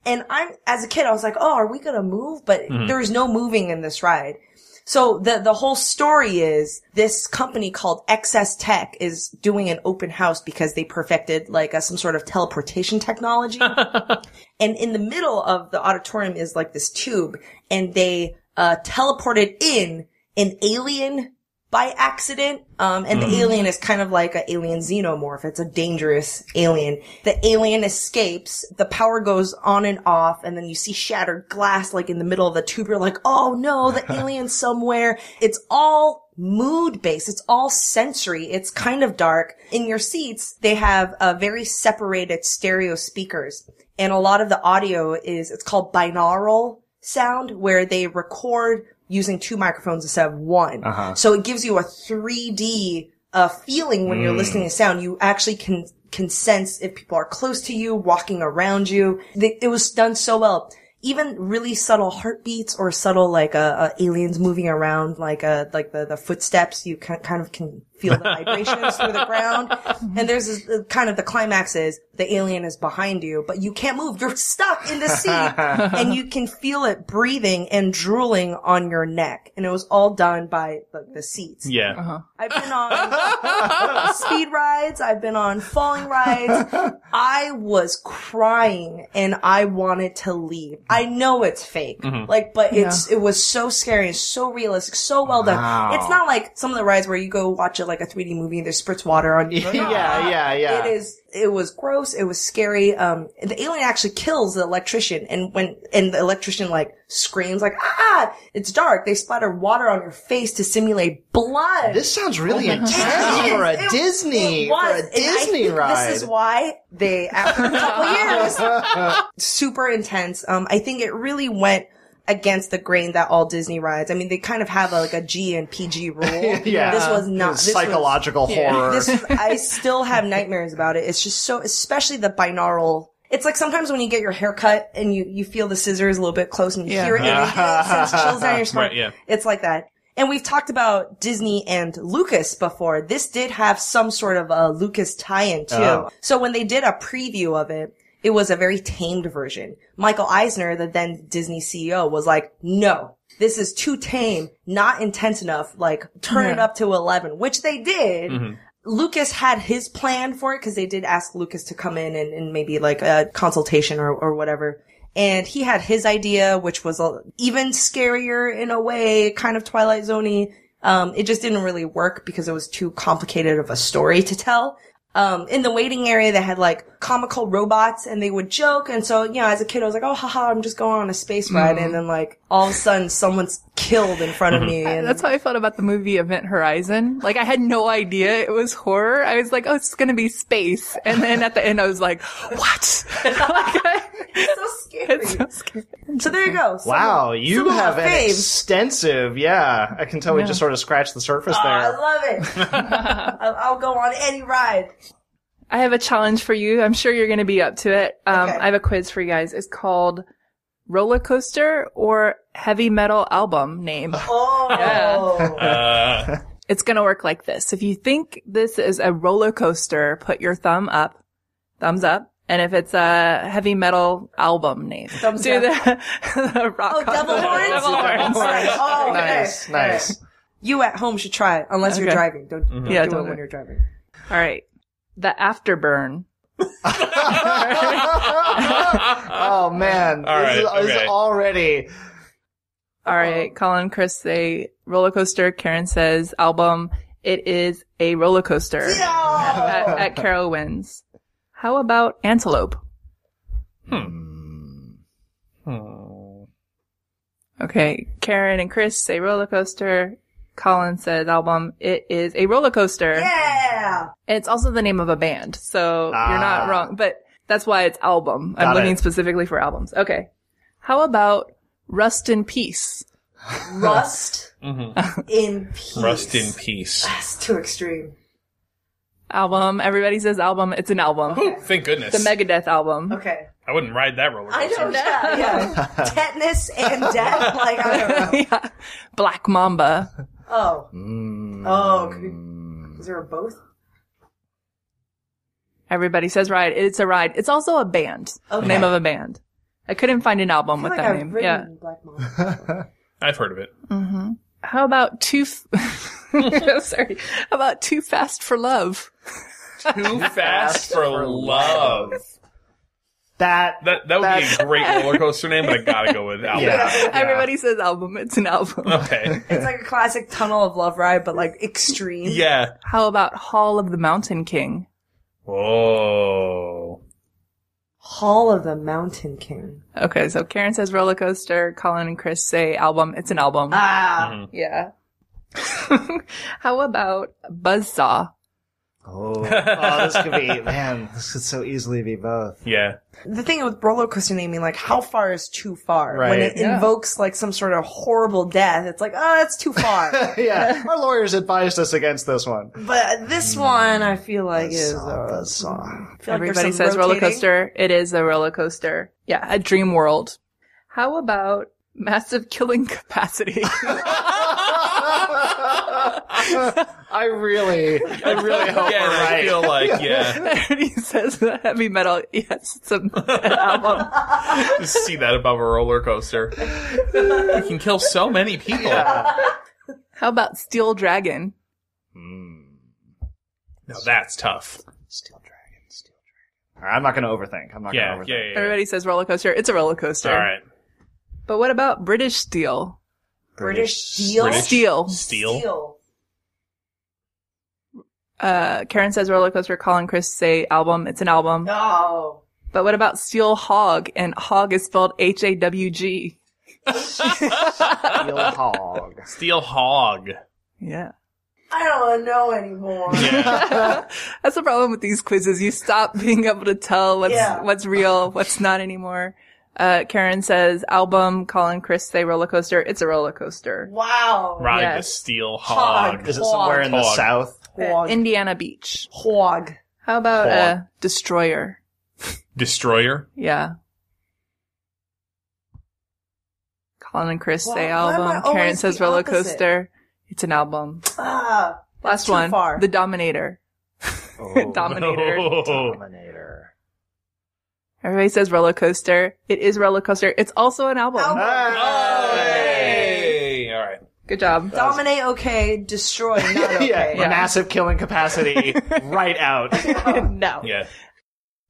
Speaker 1: And I'm, as a kid, I was like, oh, are we gonna move? But there is no moving in this ride. So the, the whole story is this company called XS Tech is doing an open house because they perfected like a, some sort of teleportation technology. and in the middle of the auditorium is like this tube and they, uh, teleported in an alien by accident. Um, and the alien is kind of like an alien xenomorph. It's a dangerous alien. The alien escapes. The power goes on and off. And then you see shattered glass like in the middle of the tube. You're like, oh no, the alien's somewhere. It's all mood based. It's all sensory. It's kind of dark. In your seats, they have uh, very separated stereo speakers. And a lot of the audio is, it's called binaural sound where they record using two microphones instead of one. So it gives you a 3D uh, feeling when you're listening to sound. You actually can can sense if people are close to you, walking around you. They, it was done so well. Even really subtle heartbeats or subtle like uh, uh, aliens moving around, like uh, like the the footsteps, you can, kind of can feel the vibrations through the ground. Mm-hmm. And there's this, uh, kind of the climax is the alien is behind you, but you can't move. You're stuck in the seat and you can feel it breathing and drooling on your neck. And it was all done by the, the seats.
Speaker 4: Yeah. Uh-huh.
Speaker 1: I've been on speed rides. I've been on falling rides. I was crying and I wanted to leave. I know it's fake, mm-hmm. like, but it's, it was so scary and so realistic, so well done.
Speaker 2: Wow.
Speaker 1: It's not like some of the rides where you go watch it like a 3D movie and there's spurts water on you.
Speaker 2: yeah, yeah, yeah.
Speaker 1: It is, it was gross. It was scary. Um, the alien actually kills the electrician and when, and the electrician like screams like, ah, it's dark. They splatter water on your face to simulate blood.
Speaker 2: This sounds really intense
Speaker 1: It
Speaker 2: for a.
Speaker 1: It-
Speaker 2: Disney
Speaker 1: it was.
Speaker 2: for a
Speaker 1: And I
Speaker 2: Disney
Speaker 1: think
Speaker 2: ride.
Speaker 1: This is why they, after a couple years, super intense. Um, I think it really went against the grain that all Disney rides. I mean, they kind of have a, like a G and PG rule.
Speaker 2: yeah,
Speaker 1: This was not
Speaker 2: It was
Speaker 1: this was-
Speaker 2: psychological horror.
Speaker 1: this is, I still have nightmares about it. It's just so, especially the binaural. It's like sometimes when you get your hair cut and you, you feel the scissors a little bit close and you
Speaker 3: Yeah.
Speaker 1: hear it and it, it sends chills down your spine.
Speaker 4: Right, yeah.
Speaker 1: It's like that. And we've talked about Disney and Lucas before. This did have some sort of a Lucas tie-in too.
Speaker 2: Oh.
Speaker 1: So when they did a preview of it, it was a very tamed version. Michael Eisner, the then Disney CEO, was like, no, this is too tame, not intense enough, like turn it up to 11, which they did. Lucas had his plan for it because they did ask Lucas to come in and, and maybe like a consultation or, or whatever. And he had his idea, which was a, even scarier in a way, kind of Twilight Zoney. Um, it just didn't really work because it was too complicated of a story to tell. Um, in the waiting area, they had like comical robots and they would joke. And so, you know, as a kid, I was like, oh, haha, I'm just going on a space ride. And then like all of a sudden someone's killed in front of me. And
Speaker 3: That's how I felt about the movie Event Horizon. Like I had no idea it was horror. I was like, oh, it's going to be space. And then at the end I was like, what? like, I-
Speaker 1: it's so scary.
Speaker 3: it's so scary.
Speaker 1: So there you go. Some
Speaker 2: Wow, you
Speaker 1: some of my
Speaker 2: have an
Speaker 1: faves.
Speaker 2: extensive, yeah. I can tell we just sort of scratched the surface
Speaker 1: Oh, I love it. I'll, I'll go on any ride.
Speaker 3: I have a challenge for you. I'm sure you're going to be up to it. Um,
Speaker 1: Okay.
Speaker 3: I have a quiz for you guys. It's called roller coaster or heavy metal album name.
Speaker 1: Oh,
Speaker 4: Uh,
Speaker 3: It's going to work like this. If you think this is a roller coaster, put your thumb up, thumbs up. And if it's a heavy metal album name,
Speaker 1: Thumbs
Speaker 3: do
Speaker 1: up.
Speaker 3: the, the rock
Speaker 1: oh, devil horns.
Speaker 3: Devil horns.
Speaker 1: Right. Oh, okay.
Speaker 2: Nice, nice.
Speaker 1: You at home should try it, unless you're driving. Don't, don't
Speaker 3: Yeah,
Speaker 1: do
Speaker 3: don't
Speaker 1: it when
Speaker 3: it.
Speaker 1: you're driving.
Speaker 3: All right. The afterburn.
Speaker 2: oh man,
Speaker 4: All
Speaker 2: this,
Speaker 4: right,
Speaker 2: is, this is
Speaker 4: okay.
Speaker 2: already.
Speaker 3: All right. Colin, Chris say roller coaster. Karen says album. It is a roller coaster. At, at Carol wins. How about antelope?
Speaker 4: hmm.
Speaker 3: Okay. Karen and Chris say roller coaster. Colin says album. It is a roller coaster.
Speaker 1: Yeah.
Speaker 3: And it's also the name of a band. So you're
Speaker 2: Ah.
Speaker 3: not wrong, but that's why it's album. I'm
Speaker 2: Got
Speaker 3: looking specifically for albums. Okay. How about Rust in Peace?
Speaker 1: Rust
Speaker 4: Mhm.
Speaker 1: in peace.
Speaker 4: Rust in peace.
Speaker 1: That's too extreme.
Speaker 3: Album. Everybody says album. It's an album.
Speaker 4: Ooh, thank goodness.
Speaker 3: The Megadeth album.
Speaker 1: Okay.
Speaker 4: I wouldn't ride that roller coaster.
Speaker 1: I
Speaker 4: don't
Speaker 1: know. Yeah. Tetanus and death. Like, I don't know.
Speaker 3: yeah. Black Mamba.
Speaker 1: Oh.
Speaker 2: Mm.
Speaker 1: Oh. could- Is there a both?
Speaker 3: Everybody says ride. It's a ride. It's also a band. The name of a band. I couldn't find an album
Speaker 1: I
Speaker 3: with
Speaker 1: like
Speaker 3: that
Speaker 1: I've
Speaker 3: name. Yeah.
Speaker 1: Black Mamba.
Speaker 4: I've heard of it. Mm-hmm.
Speaker 3: How about too? F- Sorry. How about too fast for love?
Speaker 4: Too fast for love.
Speaker 2: That
Speaker 4: That that would be a great roller coaster name, but I gotta go with album.
Speaker 2: Yeah.
Speaker 3: Everybody says album. It's an album.
Speaker 4: Okay.
Speaker 1: It's like a classic tunnel of love ride, but like extreme.
Speaker 4: Yeah.
Speaker 3: How about Hall of the Mountain King?
Speaker 4: Whoa.
Speaker 1: Hall of the Mountain King.
Speaker 3: Okay, so Karen says roller coaster. Colin and Chris say album. It's an album.
Speaker 1: Ah.
Speaker 3: yeah. How about Buzzsaw?
Speaker 2: Oh, oh, this could be man. This could so easily be both.
Speaker 4: Yeah.
Speaker 1: The thing with roller coaster naming, like, how far is too far?
Speaker 2: Right.
Speaker 1: When it
Speaker 3: Yeah.
Speaker 1: invokes like some sort of horrible death, it's like, oh, that's too far.
Speaker 2: yeah, our lawyers advised us against this one.
Speaker 1: but this one, I feel like is.
Speaker 2: Buzzsaw,
Speaker 1: Uh,
Speaker 2: buzzsaw.
Speaker 1: I feel like
Speaker 3: Everybody
Speaker 1: there's some
Speaker 3: says roller coaster. It is a roller coaster. Yeah, a Dreamworld. How about massive killing capacity?
Speaker 2: I really, I really hope
Speaker 4: Again,
Speaker 2: we're
Speaker 4: I
Speaker 2: right.
Speaker 4: feel like, yeah,
Speaker 3: And he says the heavy metal. Yes, it's a, an album.
Speaker 4: just see that above a roller coaster. You can kill so many people.
Speaker 3: How about Steel Dragon?
Speaker 2: Hmm.
Speaker 4: No, that's tough.
Speaker 2: Steel Dragon, Steel Dragon. All right, I'm not going to overthink. I'm not
Speaker 4: Yeah,
Speaker 2: going
Speaker 4: yeah,
Speaker 2: to
Speaker 4: yeah.
Speaker 2: overthink.
Speaker 4: yeah.
Speaker 3: Everybody says roller coaster. It's a roller coaster.
Speaker 4: All right.
Speaker 3: But what about British Steel?
Speaker 1: British Steel.
Speaker 4: British
Speaker 3: Steel.
Speaker 4: Steel.
Speaker 1: Steel.
Speaker 3: Uh, Karen says roller coaster. Colin Chris say album. It's an album.
Speaker 1: No.
Speaker 3: But what about Steel Hawg? And Hog is spelled H A W G.
Speaker 2: Steel Hawg.
Speaker 4: Steel Hawg.
Speaker 3: Yeah.
Speaker 1: I don't know anymore.
Speaker 4: Yeah.
Speaker 3: That's the problem with these quizzes. You stop being able to tell what's
Speaker 1: Yeah.
Speaker 3: what's real, what's not anymore. Uh, Karen says album. Colin Chris say roller coaster. It's a roller coaster.
Speaker 1: Wow.
Speaker 4: Ride the Steel
Speaker 1: Hawg.
Speaker 4: Hog.
Speaker 2: Is it somewhere in the
Speaker 4: Hog.
Speaker 2: south?
Speaker 1: Hog.
Speaker 3: Indiana Beach.
Speaker 1: Hog.
Speaker 3: How about
Speaker 4: Hog.
Speaker 3: uh, destroyer?
Speaker 4: Destroyer.
Speaker 3: Yeah. Colin and Chris say
Speaker 1: Why- why am I
Speaker 3: album. Karen says
Speaker 1: the
Speaker 3: roller
Speaker 1: opposite?
Speaker 3: coaster. It's an album.
Speaker 1: Ah.
Speaker 3: Last
Speaker 1: too
Speaker 3: one.
Speaker 1: far.
Speaker 3: The Dominator.
Speaker 2: Oh,
Speaker 3: Dominator.
Speaker 4: Oh.
Speaker 2: Dominator.
Speaker 3: Everybody says roller coaster. It is roller coaster. It's also an album.
Speaker 1: Album.
Speaker 4: Hey! All right.
Speaker 3: Good job.
Speaker 1: Dominate okay, destroy not okay.
Speaker 2: yeah,
Speaker 3: Yeah.
Speaker 2: massive killing capacity right out.
Speaker 3: no.
Speaker 4: Yeah.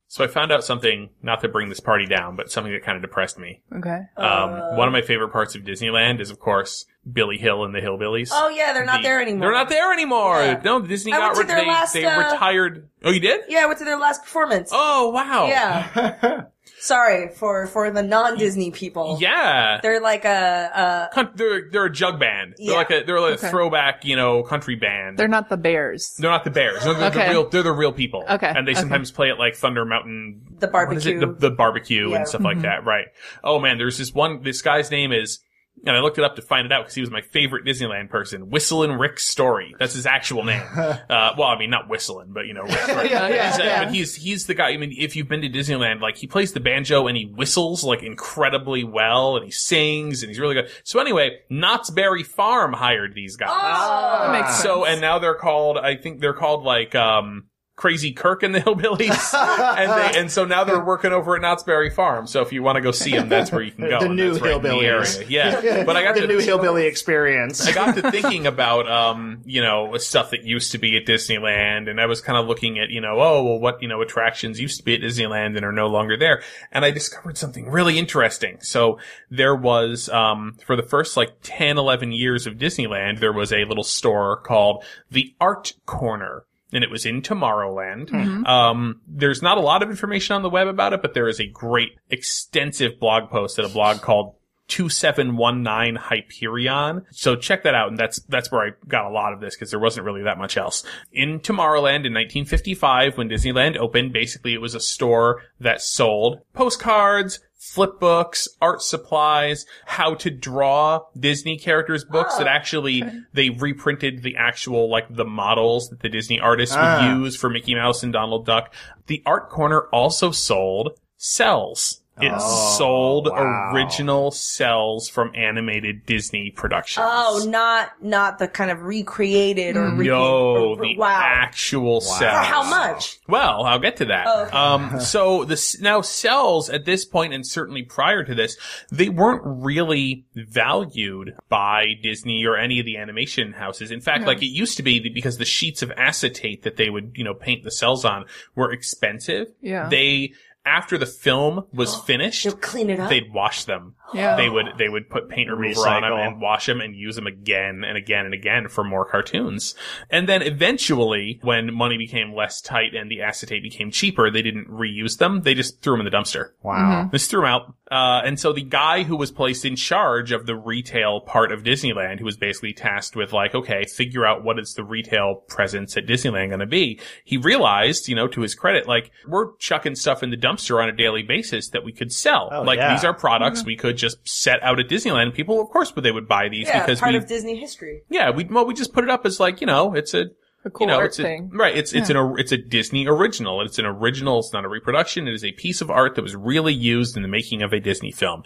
Speaker 4: So I found out something, not to bring this party down, but something that kind of depressed me.
Speaker 3: Okay.
Speaker 4: Um, one of my favorite parts of Disneyland is, of course, Billy Hill and the Hillbillies.
Speaker 1: Oh yeah, they're not
Speaker 4: The-
Speaker 1: there anymore.
Speaker 4: They're not there anymore.
Speaker 1: Yeah.
Speaker 4: No, Disney
Speaker 1: I
Speaker 4: got
Speaker 1: went to
Speaker 4: rid.
Speaker 1: their
Speaker 4: They,
Speaker 1: last,
Speaker 4: they
Speaker 1: uh,
Speaker 4: retired. Oh, you did?
Speaker 1: Yeah, I went to their last performance.
Speaker 4: Oh, wow.
Speaker 1: Yeah. Sorry for for the non-Disney people.
Speaker 4: Yeah.
Speaker 1: They're like a,
Speaker 4: Con- They're they're a jug band. They're
Speaker 1: Yeah.
Speaker 4: like a they're like
Speaker 3: Okay.
Speaker 4: a throwback, you know, country band.
Speaker 3: They're not the Bears.
Speaker 4: They're not the Bears. They're, they're
Speaker 3: Okay.
Speaker 4: the real. They're the real people.
Speaker 3: Okay,
Speaker 4: And they
Speaker 3: okay.
Speaker 4: sometimes play at like Thunder Mountain.
Speaker 1: The
Speaker 4: what is it?
Speaker 1: barbecue.
Speaker 4: The, the barbecue
Speaker 1: Yeah.
Speaker 4: and stuff like that. Right. Oh man, there's this one. This guy's name is. And I looked it up to find it out because he was my favorite Disneyland person. Whistlin' Rick Story. That's his actual name. uh, well, I mean, not whistling, but you know, Rick Story.
Speaker 2: Yeah, yeah,
Speaker 4: He's, uh,
Speaker 3: yeah.
Speaker 4: But he's he's the guy. I mean, if you've been to Disneyland, like he plays the banjo and he whistles like incredibly well, and he sings and he's really good. So anyway, Knott's Berry Farm hired these guys.
Speaker 1: Oh.
Speaker 3: That makes sense.
Speaker 4: So and now they're called. I think they're called like um Crazy Kirk and the Hillbillies, and they and so now they're working over at Knott's Berry Farm. So if you want to go see them, that's where you can go.
Speaker 2: The new
Speaker 4: right
Speaker 2: Hillbillies.
Speaker 4: area. Yeah, but I got
Speaker 2: the
Speaker 4: to
Speaker 2: new hillbilly experience.
Speaker 4: I got to thinking about, um, you know, stuff that used to be at Disneyland, and I was kind of looking at, you know, oh, well, what, you know, attractions used to be at Disneyland and are no longer there. And I discovered something really interesting. So there was, um, for the first like 10, 11 years of Disneyland, there was a little store called the Art Corner. And it was in Tomorrowland. Um, there's not a lot of information on the web about it, but there is a great extensive blog post at a blog called 2719 Hyperion. So check that out. And that's, that's where I got a lot of this because there wasn't really that much else. In Tomorrowland in 1955, when Disneyland opened, basically it was a store that sold postcards, flip books, art supplies, how to draw Disney characters books that actually they reprinted the actual like the models that the Disney artists
Speaker 2: Ah.
Speaker 4: would use for Mickey Mouse and Donald Duck. The art corner also sold cells. It
Speaker 2: Oh,
Speaker 4: sold
Speaker 2: wow.
Speaker 4: original cells from animated Disney productions.
Speaker 1: Oh, not not the kind of recreated or re-
Speaker 4: no,
Speaker 1: or-
Speaker 4: the
Speaker 1: wow.
Speaker 4: actual cells.
Speaker 1: For how much?
Speaker 4: Well, I'll get to that.
Speaker 1: Oh, okay.
Speaker 4: Um, so the now cells at this point, and certainly prior to this, they weren't really valued by Disney or any of the animation houses. In fact, like it used to be because the sheets of acetate that they would, you know, paint the cells on were expensive.
Speaker 3: Yeah.
Speaker 4: They after the film was finished,
Speaker 1: They'll clean it up.
Speaker 4: they'd wash them.
Speaker 3: Yeah.
Speaker 4: They would they would put paint remover on them and wash them and use them again and again and again for more cartoons. And then eventually, when money became less tight and the acetate became cheaper, they didn't reuse them. They just threw them in the dumpster.
Speaker 2: Wow.
Speaker 4: Just threw them out. Uh, and so the guy who was placed in charge of the retail part of Disneyland, who was basically tasked with like, okay, figure out what is the retail presence at Disneyland going to be. He realized, you know, to his credit, like we're chucking stuff in the dumpster on a daily basis that we could sell.
Speaker 2: Oh,
Speaker 4: like
Speaker 2: yeah.
Speaker 4: these are products we could just set out at Disneyland. People, of course, but they would buy these
Speaker 1: yeah,
Speaker 4: because
Speaker 1: part
Speaker 4: we,
Speaker 1: of Disney history.
Speaker 4: yeah, we well, we just put it up as like, you know, it's a
Speaker 3: A cool
Speaker 4: you know,
Speaker 3: art
Speaker 4: it's a,
Speaker 3: thing.
Speaker 4: right. It's it's an it's a Disney original. It's an original. It's not a reproduction. It is a piece of art that was really used in the making of a Disney film.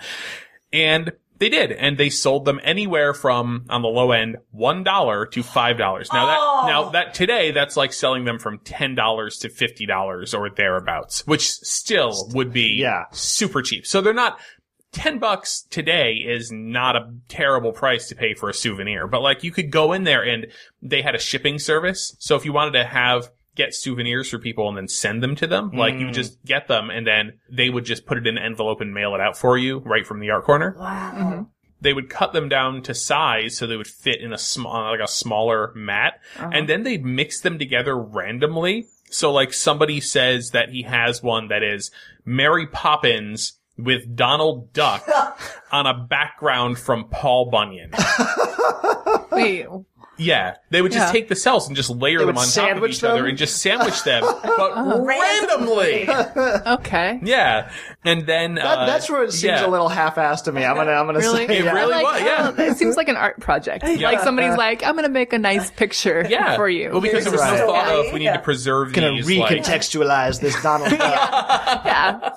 Speaker 4: And They did, and they sold them anywhere from on the low end one dollar to five dollars. Now
Speaker 1: Oh.
Speaker 4: that now that today that's like selling them from ten dollars to fifty dollars or thereabouts, which still would be
Speaker 2: Yeah.
Speaker 4: super cheap. So they're not. 10 bucks today is not a terrible price to pay for a souvenir, but like you could go in there and they had a shipping service. So if you wanted to have get souvenirs for people and then send them to them, like you
Speaker 2: Mm.
Speaker 4: just get them and then they would just put it in an envelope and mail it out for you right from the art corner
Speaker 1: Wow. Mm-hmm.
Speaker 4: they would cut them down to size so they would fit in a small, uh, like a smaller mat, uh-huh. and then they'd mix them together randomly. So like somebody says that he has one that is Mary Poppins with Donald Duck on a background from Paul Bunyan.
Speaker 3: Wait,
Speaker 4: Yeah, they would just
Speaker 3: Yeah.
Speaker 4: take the cells and just layer them
Speaker 2: would
Speaker 4: on top of
Speaker 2: sandwich
Speaker 4: each other
Speaker 2: them?
Speaker 4: and just sandwich them, but randomly.
Speaker 3: okay.
Speaker 4: Yeah, and then
Speaker 2: That,
Speaker 4: uh,
Speaker 2: that's where it seems
Speaker 4: yeah.
Speaker 2: a little half-assed to me. I'm gonna, I'm gonna
Speaker 3: Really?
Speaker 2: say,
Speaker 4: It
Speaker 2: yeah.
Speaker 4: really
Speaker 3: Like,
Speaker 4: was, yeah.
Speaker 3: oh, it seems like an art project. Like somebody's like, I'm gonna make a nice picture
Speaker 4: Yeah,
Speaker 3: for you.
Speaker 4: Well, because there was
Speaker 2: Right.
Speaker 4: no thought
Speaker 1: Yeah.
Speaker 4: of we need to preserve
Speaker 2: gonna
Speaker 4: these. like-
Speaker 2: recontextualize this Donald Duck.
Speaker 3: yeah.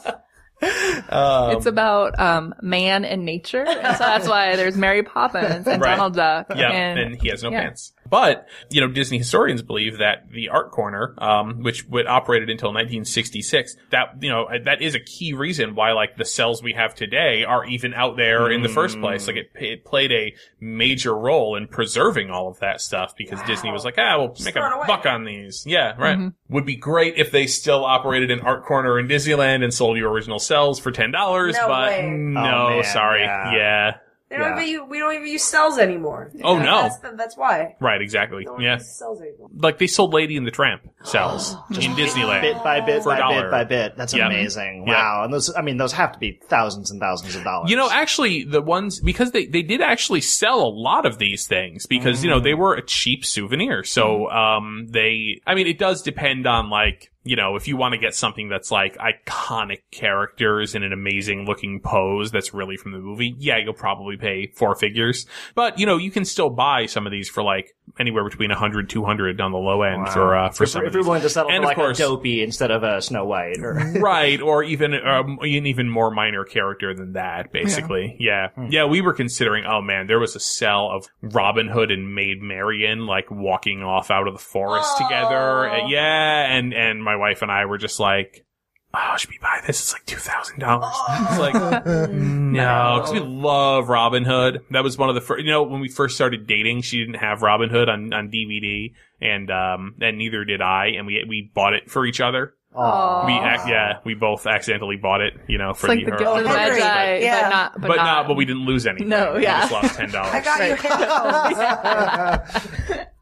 Speaker 3: It's about um, man and nature, and so that's why there's Mary Poppins and
Speaker 4: Right.
Speaker 3: Donald Duck.
Speaker 4: Yeah,
Speaker 3: and,
Speaker 4: and, he has no
Speaker 3: yeah.
Speaker 4: pants. But you know, Disney historians believe that the art corner, um, which would operated until 1966, that you know that is a key reason why like the cels we have today are even out there in the first place. Like it, it played a major role in preserving all of that stuff because Disney was like, ah, we'll make a
Speaker 1: away.
Speaker 4: buck on these. Yeah, right. Would be great if they still operated an art corner in Disneyland and sold you original cels for ten dollars.
Speaker 1: No
Speaker 4: but
Speaker 1: way.
Speaker 4: no,
Speaker 2: Oh, man,
Speaker 4: sorry,
Speaker 2: yeah.
Speaker 4: yeah.
Speaker 1: They don't
Speaker 2: Yeah.
Speaker 1: even use, we don't even use cels anymore.
Speaker 4: Oh, no.
Speaker 1: That's, the, that's why.
Speaker 4: Right, exactly.
Speaker 1: We don't
Speaker 4: Yeah.
Speaker 1: cels anymore.
Speaker 4: like they sold Lady and the Tramp cels in Disneyland.
Speaker 2: bit by bit
Speaker 4: For
Speaker 2: by
Speaker 4: dollar.
Speaker 2: bit by bit. That's
Speaker 4: Yeah.
Speaker 2: amazing.
Speaker 4: Yeah.
Speaker 2: Wow. And those, I mean, those have to be thousands and thousands of dollars.
Speaker 4: You know, actually, the ones because they they did actually sell a lot of these things because you know
Speaker 2: Mm.
Speaker 4: they were a cheap souvenir. So um, they, I mean, it does depend on like you know if you want to get something that's like iconic characters in an amazing looking pose that's really from the movie. Yeah, you'll probably pay four figures, but you know you can still buy some of these for like anywhere between 100 200 on the low end for uh, for
Speaker 2: if,
Speaker 4: some.
Speaker 2: if
Speaker 4: of
Speaker 2: you're willing to settle
Speaker 4: And
Speaker 2: for like
Speaker 4: course-
Speaker 2: a dopey instead of a Snow White or
Speaker 4: right or even um, an even more minor character than that basically. Yeah.
Speaker 2: Hmm.
Speaker 4: yeah we were considering oh man there was a cel of robin hood and maid marian like walking off out of the forest together. Uh, yeah and and my wife and i were just like Oh, should we buy this? It's like two thousand dollars. It's like no, because we love Robin Hood. That was one of the first. You know, when we first started dating, she didn't have Robin Hood on, on DVD, and um, and neither did I. And we we bought it for each other.
Speaker 2: Aw.
Speaker 4: We ac- yeah, we both accidentally bought it, you know, for
Speaker 3: It's like
Speaker 4: the,
Speaker 3: the
Speaker 4: her-
Speaker 3: of the
Speaker 1: great.
Speaker 3: Magi,
Speaker 1: Yeah.
Speaker 3: but not. But,
Speaker 4: but
Speaker 3: not.
Speaker 4: not, but we didn't lose anything.
Speaker 3: No,
Speaker 4: we
Speaker 3: yeah.
Speaker 4: just lost ten dollars.
Speaker 1: I got you headphones.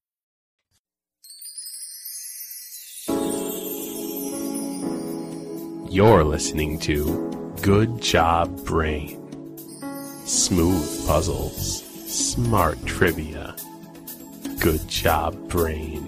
Speaker 5: You're listening to Good Job Brain. Smooth puzzles, smart trivia. Good Job Brain.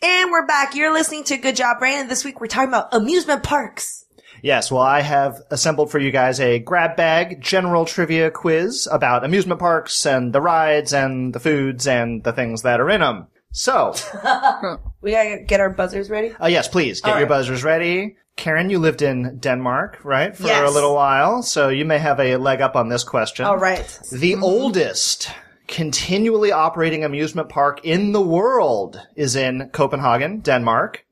Speaker 1: and we're back. You're listening to Good Job Brain, and this week we're talking about amusement parks.
Speaker 2: Yes, well, I have assembled for you guys a grab bag general trivia quiz about amusement parks and the rides and the foods and the things that are in them. So,
Speaker 1: We gotta get our buzzers ready.
Speaker 2: uh, yes, please get
Speaker 1: All
Speaker 2: your
Speaker 1: right.
Speaker 2: buzzers ready. Karen, you lived in Denmark, right, for
Speaker 1: Yes.
Speaker 2: a little while, so you may have a leg up on this question.
Speaker 1: All right.
Speaker 2: The oldest continually operating amusement park in the world is in Copenhagen, Denmark.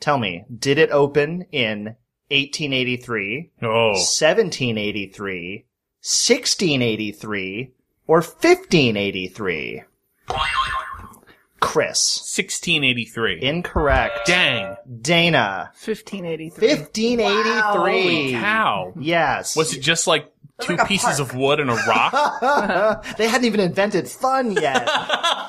Speaker 2: Tell me, did it open in 1883,
Speaker 4: Oh,
Speaker 2: 1783, 1683, or 1583? Chris.
Speaker 4: 1683.
Speaker 2: Incorrect.
Speaker 4: Dang.
Speaker 2: Dana.
Speaker 3: 1583.
Speaker 2: 1583.
Speaker 4: Holy cow.
Speaker 2: Yes.
Speaker 4: Was it just like two
Speaker 1: like
Speaker 4: pieces
Speaker 1: park.
Speaker 4: of wood and a rock?
Speaker 2: they hadn't even invented fun yet.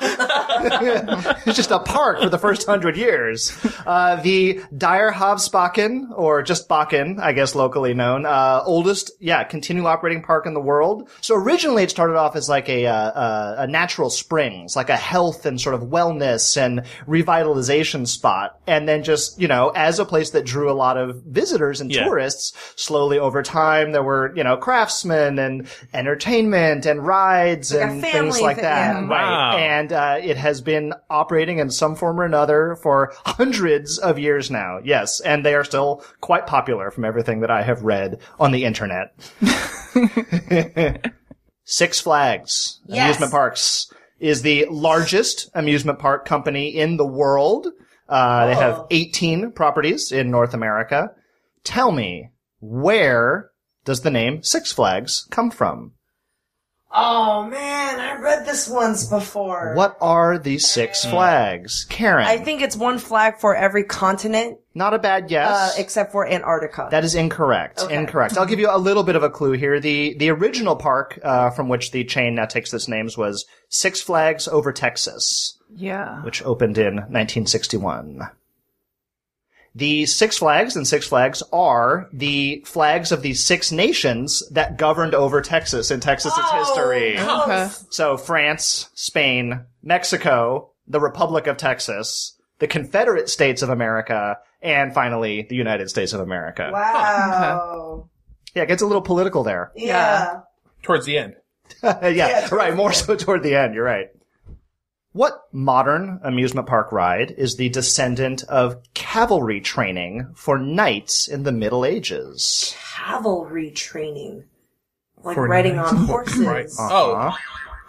Speaker 2: it's just a park for the first hundred years. Uh, the Dyrehavsbakken, or just Bakken, I guess locally known, uh, oldest, yeah, continual operating park in the world. So originally it started off as like a, uh, uh, a natural springs, like a health and sort of wellness and revitalization spot. And then just, you know, as a place that drew a lot of visitors and
Speaker 4: Yeah.
Speaker 2: tourists, slowly over time there were, you know, craftsmen and entertainment and rides
Speaker 1: Like
Speaker 2: and things like
Speaker 1: thing,
Speaker 2: that.
Speaker 1: yeah.
Speaker 4: Wow.
Speaker 2: Right. And uh, it has been operating in some form or another for hundreds of years now. Yes. And they are still quite popular from everything that I have read on the internet. Six Flags
Speaker 1: Yes.
Speaker 2: Amusement Parks is the largest amusement park company in the world. Uh, They have
Speaker 1: Oh.
Speaker 2: 18 properties in North America. Tell me, where does the name Six Flags come from?
Speaker 1: Oh man, I read this once before.
Speaker 2: What are these Six Flags? Karen.
Speaker 1: I think it's one flag for every continent,
Speaker 2: Not a bad
Speaker 1: uh,
Speaker 2: guess.
Speaker 1: except for Antarctica.
Speaker 2: that is incorrect.
Speaker 1: Okay.
Speaker 2: Incorrect. I'll give you a little bit of a clue here. The the original park uh, from which the chain now takes its names was Six Flags Over Texas,
Speaker 3: Yeah.
Speaker 2: which opened in 1961. The Six Flags and Six Flags are the flags of the six nations that governed over Texas in Texas's oh, history.
Speaker 1: Oh,
Speaker 3: Okay.
Speaker 2: So France, Spain, Mexico, the Republic of Texas, the Confederate States of America, and finally the United States of America.
Speaker 1: Wow.
Speaker 2: Yeah, it gets a little political there.
Speaker 1: Yeah.
Speaker 4: Towards the end.
Speaker 2: yeah, right. More so toward the end. You're right. What modern amusement park ride is the descendant of cavalry training for knights in the Middle Ages?
Speaker 1: Cavalry training. Like
Speaker 4: For
Speaker 1: riding
Speaker 4: knights.
Speaker 1: on horses.
Speaker 4: Right. Uh-huh. Oh,
Speaker 2: Huh?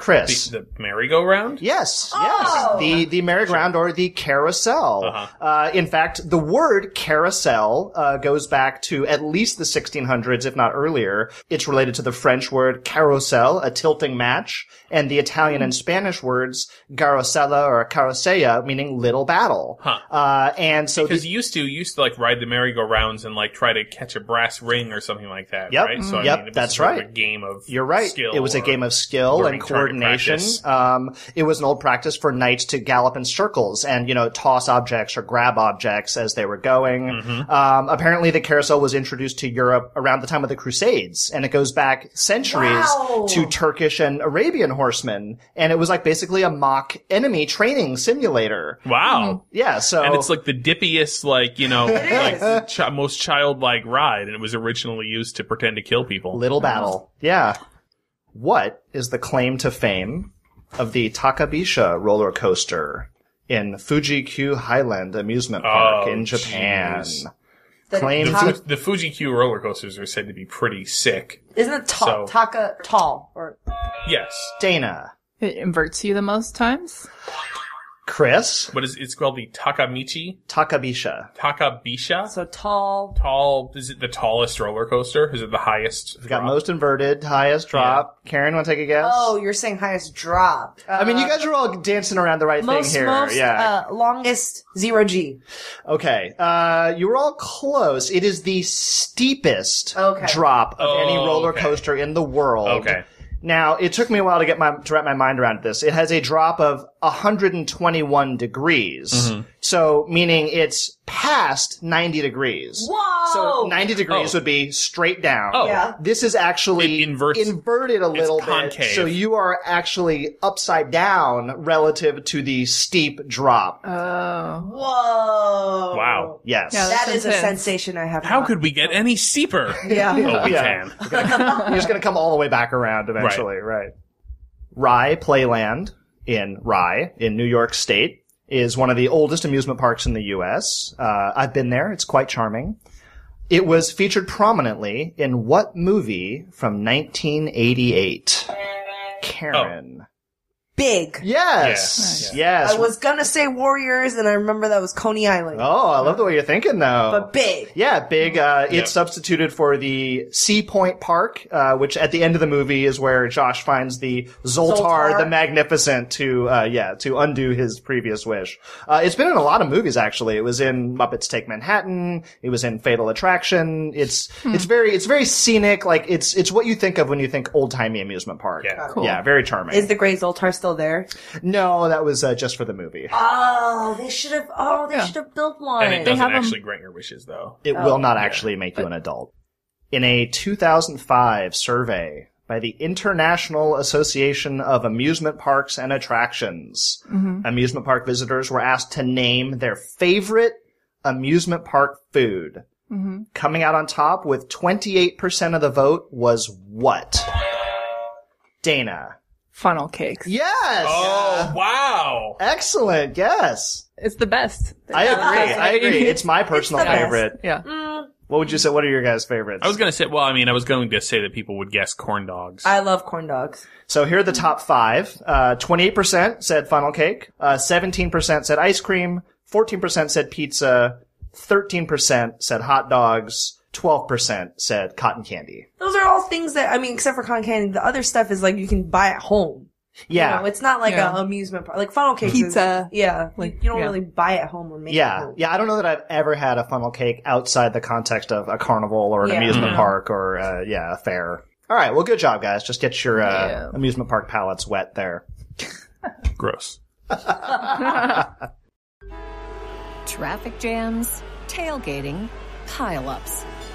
Speaker 2: Chris.
Speaker 4: the, the merry-go-round?
Speaker 2: Yes,
Speaker 1: Oh.
Speaker 2: yes. The the merry-go-round or the carousel.
Speaker 4: Uh-huh.
Speaker 2: Uh, in fact, the word carousel uh, goes back to at least the 1600s, if not earlier. It's related to the French word carousel, a tilting match, and the Italian and Spanish words garosella or carosella, meaning little battle.
Speaker 4: Huh.
Speaker 2: Uh, and so
Speaker 4: Because
Speaker 2: the-
Speaker 4: you used to you used to like ride the merry-go-rounds and like try to catch a brass ring or something like that,
Speaker 2: Yep.
Speaker 4: right? So I
Speaker 2: Yep,
Speaker 4: mean,
Speaker 2: that's
Speaker 4: sort of
Speaker 2: right.
Speaker 4: a game of
Speaker 2: You're right.
Speaker 4: skill
Speaker 2: It was a game of skill and
Speaker 4: target
Speaker 2: coordination. Um, it was an old practice for knights to gallop in circles and, you know, toss objects or grab objects as they were going.
Speaker 4: Mm-hmm.
Speaker 2: Um, apparently the carousel was introduced to Europe around the time of the Crusades and it goes back centuries
Speaker 1: Wow.
Speaker 2: to Turkish and Arabian horsemen. And it was like basically a mock enemy training simulator.
Speaker 4: Wow.
Speaker 2: Yeah. So
Speaker 4: And it's like the dippiest, like, you know, like
Speaker 1: is.
Speaker 4: the chi- most childlike ride, and it was originally used to pretend to kill people.
Speaker 2: Little Battle. Yeah. What is the claim to fame of the Takabisha roller coaster in Fuji-Q Highland Amusement Park
Speaker 4: Oh,
Speaker 2: in Japan?
Speaker 4: jeez.
Speaker 1: The
Speaker 2: Claim
Speaker 4: The,
Speaker 1: ta-
Speaker 4: the Fuji Q roller coasters are said to be pretty sick.
Speaker 1: isn't it ta-
Speaker 4: So-
Speaker 1: taka tall or
Speaker 4: Yes.
Speaker 2: Dana.
Speaker 3: It inverts you the most times.
Speaker 2: Chris.
Speaker 4: What is it's called the Takamichi
Speaker 2: Takabisha.
Speaker 4: Takabisha?
Speaker 1: so tall?
Speaker 4: Tall is it the tallest roller coaster? Is it the highest?
Speaker 2: We've got
Speaker 4: drop?
Speaker 2: most inverted, highest drop. Karen, want to take a guess?
Speaker 1: Oh, you're saying highest drop. Uh,
Speaker 2: I mean, you guys are all dancing around the right
Speaker 1: most
Speaker 2: thing here.
Speaker 1: most
Speaker 2: yeah.
Speaker 1: uh, longest zero G.
Speaker 2: Okay. Uh, you were all close. It is the steepest
Speaker 1: Okay.
Speaker 2: drop of any
Speaker 4: Oh,
Speaker 2: roller
Speaker 4: okay.
Speaker 2: coaster in the world.
Speaker 4: Okay.
Speaker 2: Now, it took me a while to get my, to wrap my mind around this. It has a drop of 121 degrees.
Speaker 4: Mm-hmm.
Speaker 2: So, meaning it's past 90 degrees.
Speaker 1: Whoa!
Speaker 2: So 90 degrees
Speaker 4: Oh.
Speaker 2: would be straight down.
Speaker 4: Oh.
Speaker 1: Yeah.
Speaker 2: This is actually
Speaker 4: inverts-
Speaker 2: inverted a little bit.
Speaker 4: concave.
Speaker 2: So you are actually upside down relative to the steep drop.
Speaker 3: Oh.
Speaker 1: Whoa!
Speaker 4: Wow.
Speaker 2: yes.
Speaker 3: Yeah, That's
Speaker 1: is a sensation I have.
Speaker 4: How
Speaker 1: not.
Speaker 4: could we get any steeper?
Speaker 1: Yeah.
Speaker 4: Oh, we
Speaker 2: Yeah.
Speaker 4: can.
Speaker 2: You're just going to come all the way back around eventually, right. Rye Playland in Rye in New York State is one of the oldest amusement parks in the U.S. Uh, I've been there. It's quite charming. It was featured prominently in what movie from 1988? Karen.
Speaker 1: Big.
Speaker 2: Yes. Yes.
Speaker 1: I was gonna say Warriors, and I remember that was Coney Island.
Speaker 2: Oh, I love the way you're thinking though.
Speaker 1: But big.
Speaker 2: Yeah, big. Uh,
Speaker 4: Yep.
Speaker 2: It's substituted for the Sea Point Park, uh, which at the end of the movie is where Josh finds the Zoltar,
Speaker 1: Zoltar.
Speaker 2: the Magnificent to, uh, yeah, to undo his previous wish. Uh, it's been in a lot of movies actually. It was in Muppets Take Manhattan. It was in Fatal Attraction. It's it's very it's very scenic. Like it's it's what you think of when you think old timey amusement park.
Speaker 4: Yeah.
Speaker 3: Cool.
Speaker 2: Yeah, very charming.
Speaker 1: Is the Grey Zoltar still there?
Speaker 2: no, that was uh, just for the movie.
Speaker 1: Oh, they should have. Oh, they
Speaker 3: Yeah.
Speaker 1: should have built one.
Speaker 4: And it doesn't
Speaker 3: have 'em-
Speaker 4: actually grant your wishes, though.
Speaker 2: It will not actually make you an adult. In a 2005 survey by the International Association of Amusement Parks and Attractions, amusement park visitors were asked to name their favorite amusement park food. Coming out on top with 28% of the vote was what? Dana.
Speaker 3: Funnel cakes.
Speaker 2: Yes!
Speaker 4: Oh, wow.
Speaker 2: Excellent, yes.
Speaker 3: It's the best.
Speaker 2: I agree, I agree. It's my personal
Speaker 1: the best.
Speaker 2: favorite.
Speaker 3: Yeah.
Speaker 2: What would you say? What are your guys' favorites?
Speaker 4: I was gonna say, well, I mean, I was going to say that people would guess corn dogs.
Speaker 1: I love corn dogs.
Speaker 2: So here are the top five. Uh, 28% said funnel cake. Uh, 17% said ice cream. 14% said pizza. 13% said hot dogs. 12% said cotton candy.
Speaker 1: Those are all things that I mean, except for cotton candy. The other stuff is like you can buy at home.
Speaker 2: Yeah.
Speaker 1: You know, it's not like
Speaker 3: Yeah.
Speaker 1: an amusement park. Like funnel cakes. is-
Speaker 3: Pizza.
Speaker 1: yeah. Like
Speaker 3: Like,
Speaker 1: you don't
Speaker 3: yeah.
Speaker 1: really buy at home or make
Speaker 2: yeah.
Speaker 1: home.
Speaker 2: Yeah. I don't know that I've ever had a funnel cake outside the context of a carnival or an
Speaker 1: Yeah.
Speaker 2: amusement
Speaker 3: Mhm.
Speaker 2: park or, uh, yeah, a fair. All right. Well, good job, guys. Just get your, uh,
Speaker 3: Yeah.
Speaker 2: amusement park palettes wet there.
Speaker 4: Gross.
Speaker 6: Traffic jams, tailgating, pileups.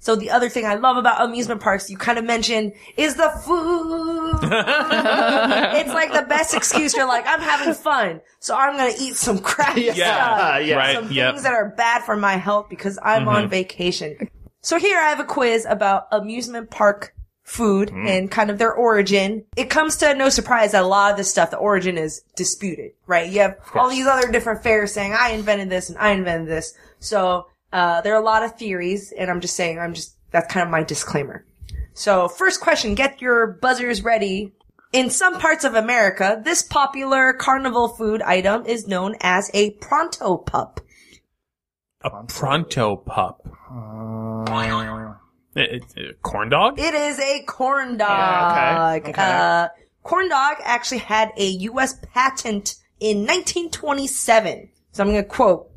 Speaker 1: So the other thing I love about amusement parks, you kind of mentioned, is the food. it's like the best excuse. You're like, I'm having fun, so I'm gonna eat some crappy
Speaker 2: Yeah,
Speaker 1: stuff.
Speaker 2: yeah.
Speaker 4: Right,
Speaker 1: Some
Speaker 4: yep.
Speaker 1: things that are bad for my health because I'm on mm-hmm. vacation. So here I have a quiz about amusement park food mm. and kind of their origin. It comes to no surprise that a lot of this stuff, the origin is disputed, right? You have all these other different fairs saying, I invented this and I invented this. So, uh, there are a lot of theories and I'm just saying, I'm just, that's kind of my disclaimer. So first question, get your buzzers ready. In some parts of America, this popular carnival food item is known as a pronto pup.
Speaker 4: A pronto pup.
Speaker 2: Uh,
Speaker 4: It- it- it- corn dog?
Speaker 1: It is a corn dog.
Speaker 2: Yeah, okay, okay.
Speaker 1: Uh, corn dog actually had a U.S. patent in 1927. So I'm going to quote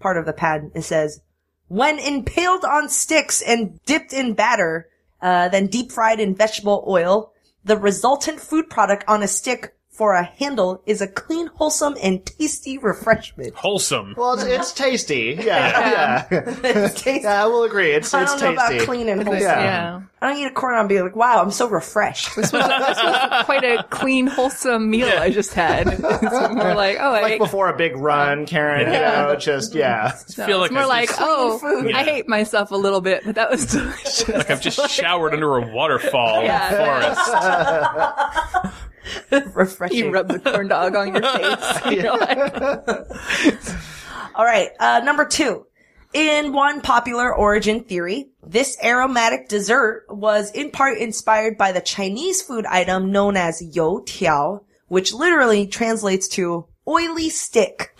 Speaker 1: part of the patent. It says, when impaled on sticks and dipped in batter, uh, then deep fried in vegetable oil, the resultant food product on a stick for a handle is a clean, wholesome, and tasty refreshment.
Speaker 4: Wholesome.
Speaker 2: well, it's, it's tasty. Yeah. Yeah.
Speaker 1: It's tasty.
Speaker 2: yeah, I will agree. It's,
Speaker 1: I
Speaker 2: it's
Speaker 1: don't know about clean and wholesome.
Speaker 2: Yeah.
Speaker 3: Yeah.
Speaker 1: I don't eat a corn dog and be like, wow, I'm so refreshed.
Speaker 3: This was, this was quite a clean, wholesome meal I just had. It's more like, oh, I
Speaker 2: Like
Speaker 3: ate
Speaker 2: before a big run, Karen, you know, just, yeah.
Speaker 4: I feel like
Speaker 3: it's more like, oh,
Speaker 1: food.
Speaker 3: I hate myself a little bit, but that was delicious.
Speaker 4: like I've just showered under a waterfall
Speaker 3: Yeah.
Speaker 4: in the forest.
Speaker 1: refreshing.
Speaker 3: you rub the corn dog on your face. You're like,
Speaker 1: All right, uh, number two. In one popular origin theory, this aromatic dessert was in part inspired by the Chinese food item known as yo tiao, which literally translates to oily stick.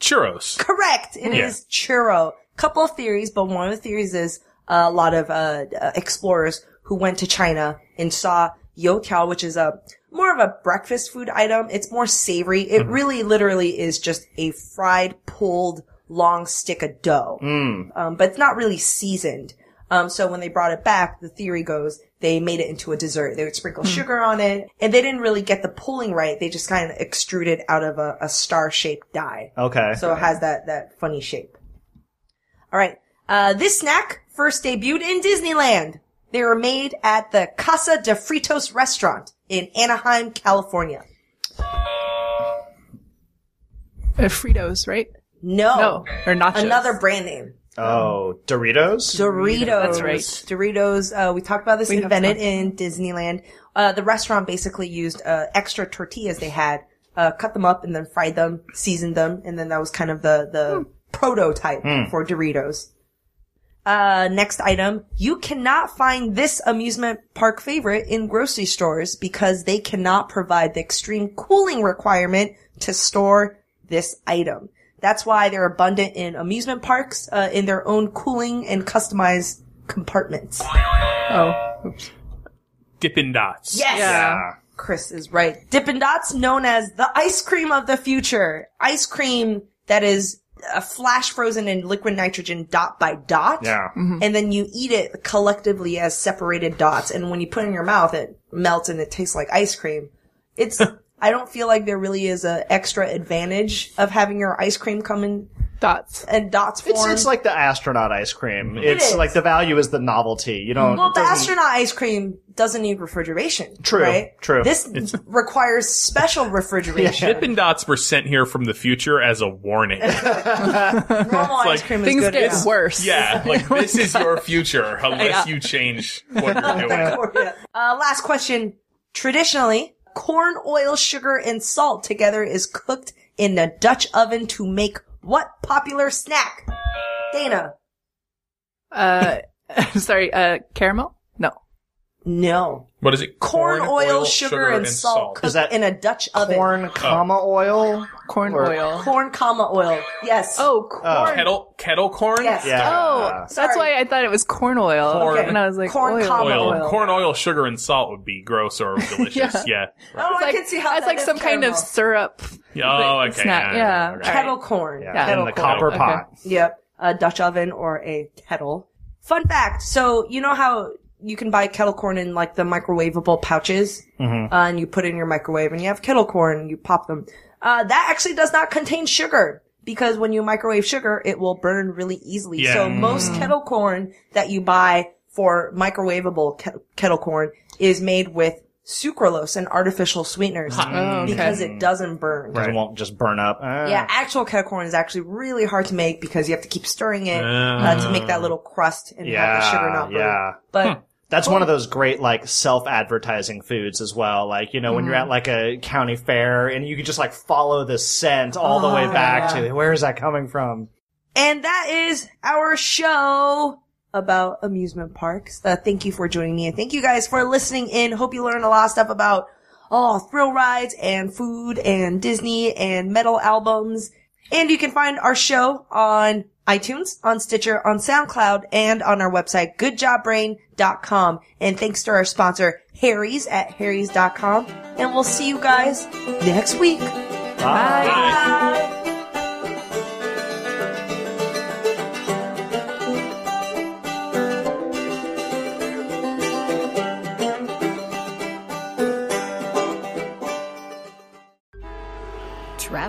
Speaker 4: Churros.
Speaker 1: Correct. It is
Speaker 4: Yeah.
Speaker 1: churro. Couple of theories, but one of the theories is a lot of uh, uh, explorers who went to China and saw youtiao, which is a more of a breakfast food item. It's more savory. It really, literally is just a fried, pulled, long stick of dough, um, but it's not really seasoned. Um, so when they brought it back, the theory goes they made it into a dessert. They would sprinkle sugar on it, and they didn't really get the pulling right. They just kind of extruded out of a, a star-shaped die.
Speaker 2: Okay.
Speaker 1: So it has that, that funny shape. All right. Uh, this snack first debuted in Disneyland. They were made at the Casa de Fritos restaurant in Anaheim, California.
Speaker 3: Uh, Fritos, right?
Speaker 1: No.
Speaker 3: No, or nachos.
Speaker 1: Another brand name.
Speaker 2: Oh, Doritos?
Speaker 1: Doritos.
Speaker 3: That's right.
Speaker 1: Doritos. Uh, we talked about this
Speaker 3: We have
Speaker 1: invented in Disneyland. Uh, the restaurant basically used uh, extra tortillas they had, uh, cut them up and then fried them, seasoned them, and then that was kind of the the prototype for Doritos. Uh, next item. You cannot find this amusement park favorite in grocery stores because they cannot provide the extreme cooling requirement to store this item. That's why they're abundant in amusement parks, uh, in their own cooling and customized compartments.
Speaker 3: Oh, oops.
Speaker 4: Dippin' Dots.
Speaker 1: Yes!
Speaker 2: Yeah.
Speaker 1: Chris is right. Dippin' Dots, known as the ice cream of the future. Ice cream that is a flash frozen in liquid nitrogen dot by dot.
Speaker 2: Yeah. Mm-hmm.
Speaker 1: And then you eat it collectively as separated dots. And when you put it in your mouth, it melts and it tastes like ice cream. It's, I don't feel like there really is a extra advantage of having your ice cream come in
Speaker 3: dots.
Speaker 1: and dots form.
Speaker 2: It's, it's like the astronaut ice cream. It's
Speaker 1: is.
Speaker 2: like the value is the novelty. You don't.
Speaker 1: Well, the astronaut ice cream doesn't need refrigeration.
Speaker 2: True,
Speaker 1: Right?
Speaker 2: true.
Speaker 1: This requires special refrigeration.
Speaker 4: Dippin' Dots were sent here from the future as a warning.
Speaker 1: Normal ice
Speaker 4: like
Speaker 1: cream is
Speaker 3: Things
Speaker 1: good
Speaker 3: get
Speaker 1: enough.
Speaker 3: worse.
Speaker 4: yeah, like this is your future unless
Speaker 3: Yeah.
Speaker 4: you change what you're doing.
Speaker 1: Uh, last question. Traditionally, corn, oil, sugar, and salt together is cooked in a Dutch oven to make what popular snack? Dana.
Speaker 3: Uh, sorry, uh, caramel? No.
Speaker 1: No.
Speaker 4: What is it?
Speaker 1: Corn, oil, sugar, and, salt, cooked
Speaker 2: Is that
Speaker 1: in a Dutch oven.
Speaker 2: corn, oh. comma oil.
Speaker 3: Corn
Speaker 2: Or-
Speaker 3: oil.
Speaker 1: Corn, comma, oil. Yes.
Speaker 3: Oh, oh, corn.
Speaker 4: Kettle kettle corn.
Speaker 1: Yes.
Speaker 2: Yeah.
Speaker 3: Oh, that's
Speaker 1: Sorry.
Speaker 3: why I thought it was corn oil.
Speaker 4: Corn.
Speaker 3: And I was like,
Speaker 1: Corn
Speaker 3: oil.
Speaker 1: comma
Speaker 4: Oil.
Speaker 1: oil.
Speaker 4: corn, oil, sugar, and salt would be gross or delicious.
Speaker 3: Yeah.
Speaker 4: yeah.
Speaker 1: Oh,
Speaker 3: It's
Speaker 1: I can see how
Speaker 3: it's
Speaker 1: that
Speaker 3: like
Speaker 1: is
Speaker 3: some kind of
Speaker 1: caramel.
Speaker 3: syrup.
Speaker 4: Oh, okay.
Speaker 3: Snack, yeah.
Speaker 4: okay.
Speaker 1: Kettle corn.
Speaker 2: Yeah.
Speaker 3: Yeah.
Speaker 2: In the
Speaker 1: Kettle
Speaker 2: copper
Speaker 3: Okay.
Speaker 2: pot.
Speaker 1: Yep. A Dutch oven or a kettle. Fun fact. So, you know how you can buy kettle corn in like the microwavable pouches?
Speaker 2: Mm-hmm.
Speaker 1: Uh, and you put it in your microwave and you have kettle corn, you pop them. Uh, that actually does not contain sugar. Because when you microwave sugar, it will burn really easily.
Speaker 4: Yeah.
Speaker 1: So most kettle corn that you buy for microwavable ke- kettle corn is made with sucralose and artificial sweeteners.
Speaker 3: Oh, okay.
Speaker 1: Because it doesn't burn.
Speaker 2: Because it won't just burn up. Ah.
Speaker 1: Yeah, actual kettle corn is actually really hard to make because you have to keep stirring it
Speaker 4: Ah.
Speaker 1: uh, to make that little crust and have the sugar not burn.
Speaker 2: yeah.
Speaker 1: But
Speaker 2: That's one of those great like self-advertising foods as well. Like you know when you're
Speaker 1: Mm.
Speaker 2: at like a county fair and you can just like follow the scent all the
Speaker 1: Oh,
Speaker 2: way back to where is that coming from?
Speaker 1: and that is our show about amusement parks. Uh, thank you for joining me and thank you guys for listening in. Hope you learned a lot of stuff about oh thrill rides and food and Disney and metal albums. And you can find our show on iTunes, on Stitcher, on SoundCloud, and on our website, goodjobbrain.com. And thanks to our sponsor, Harry's at harrys.com. And we'll see you guys next week. Bye.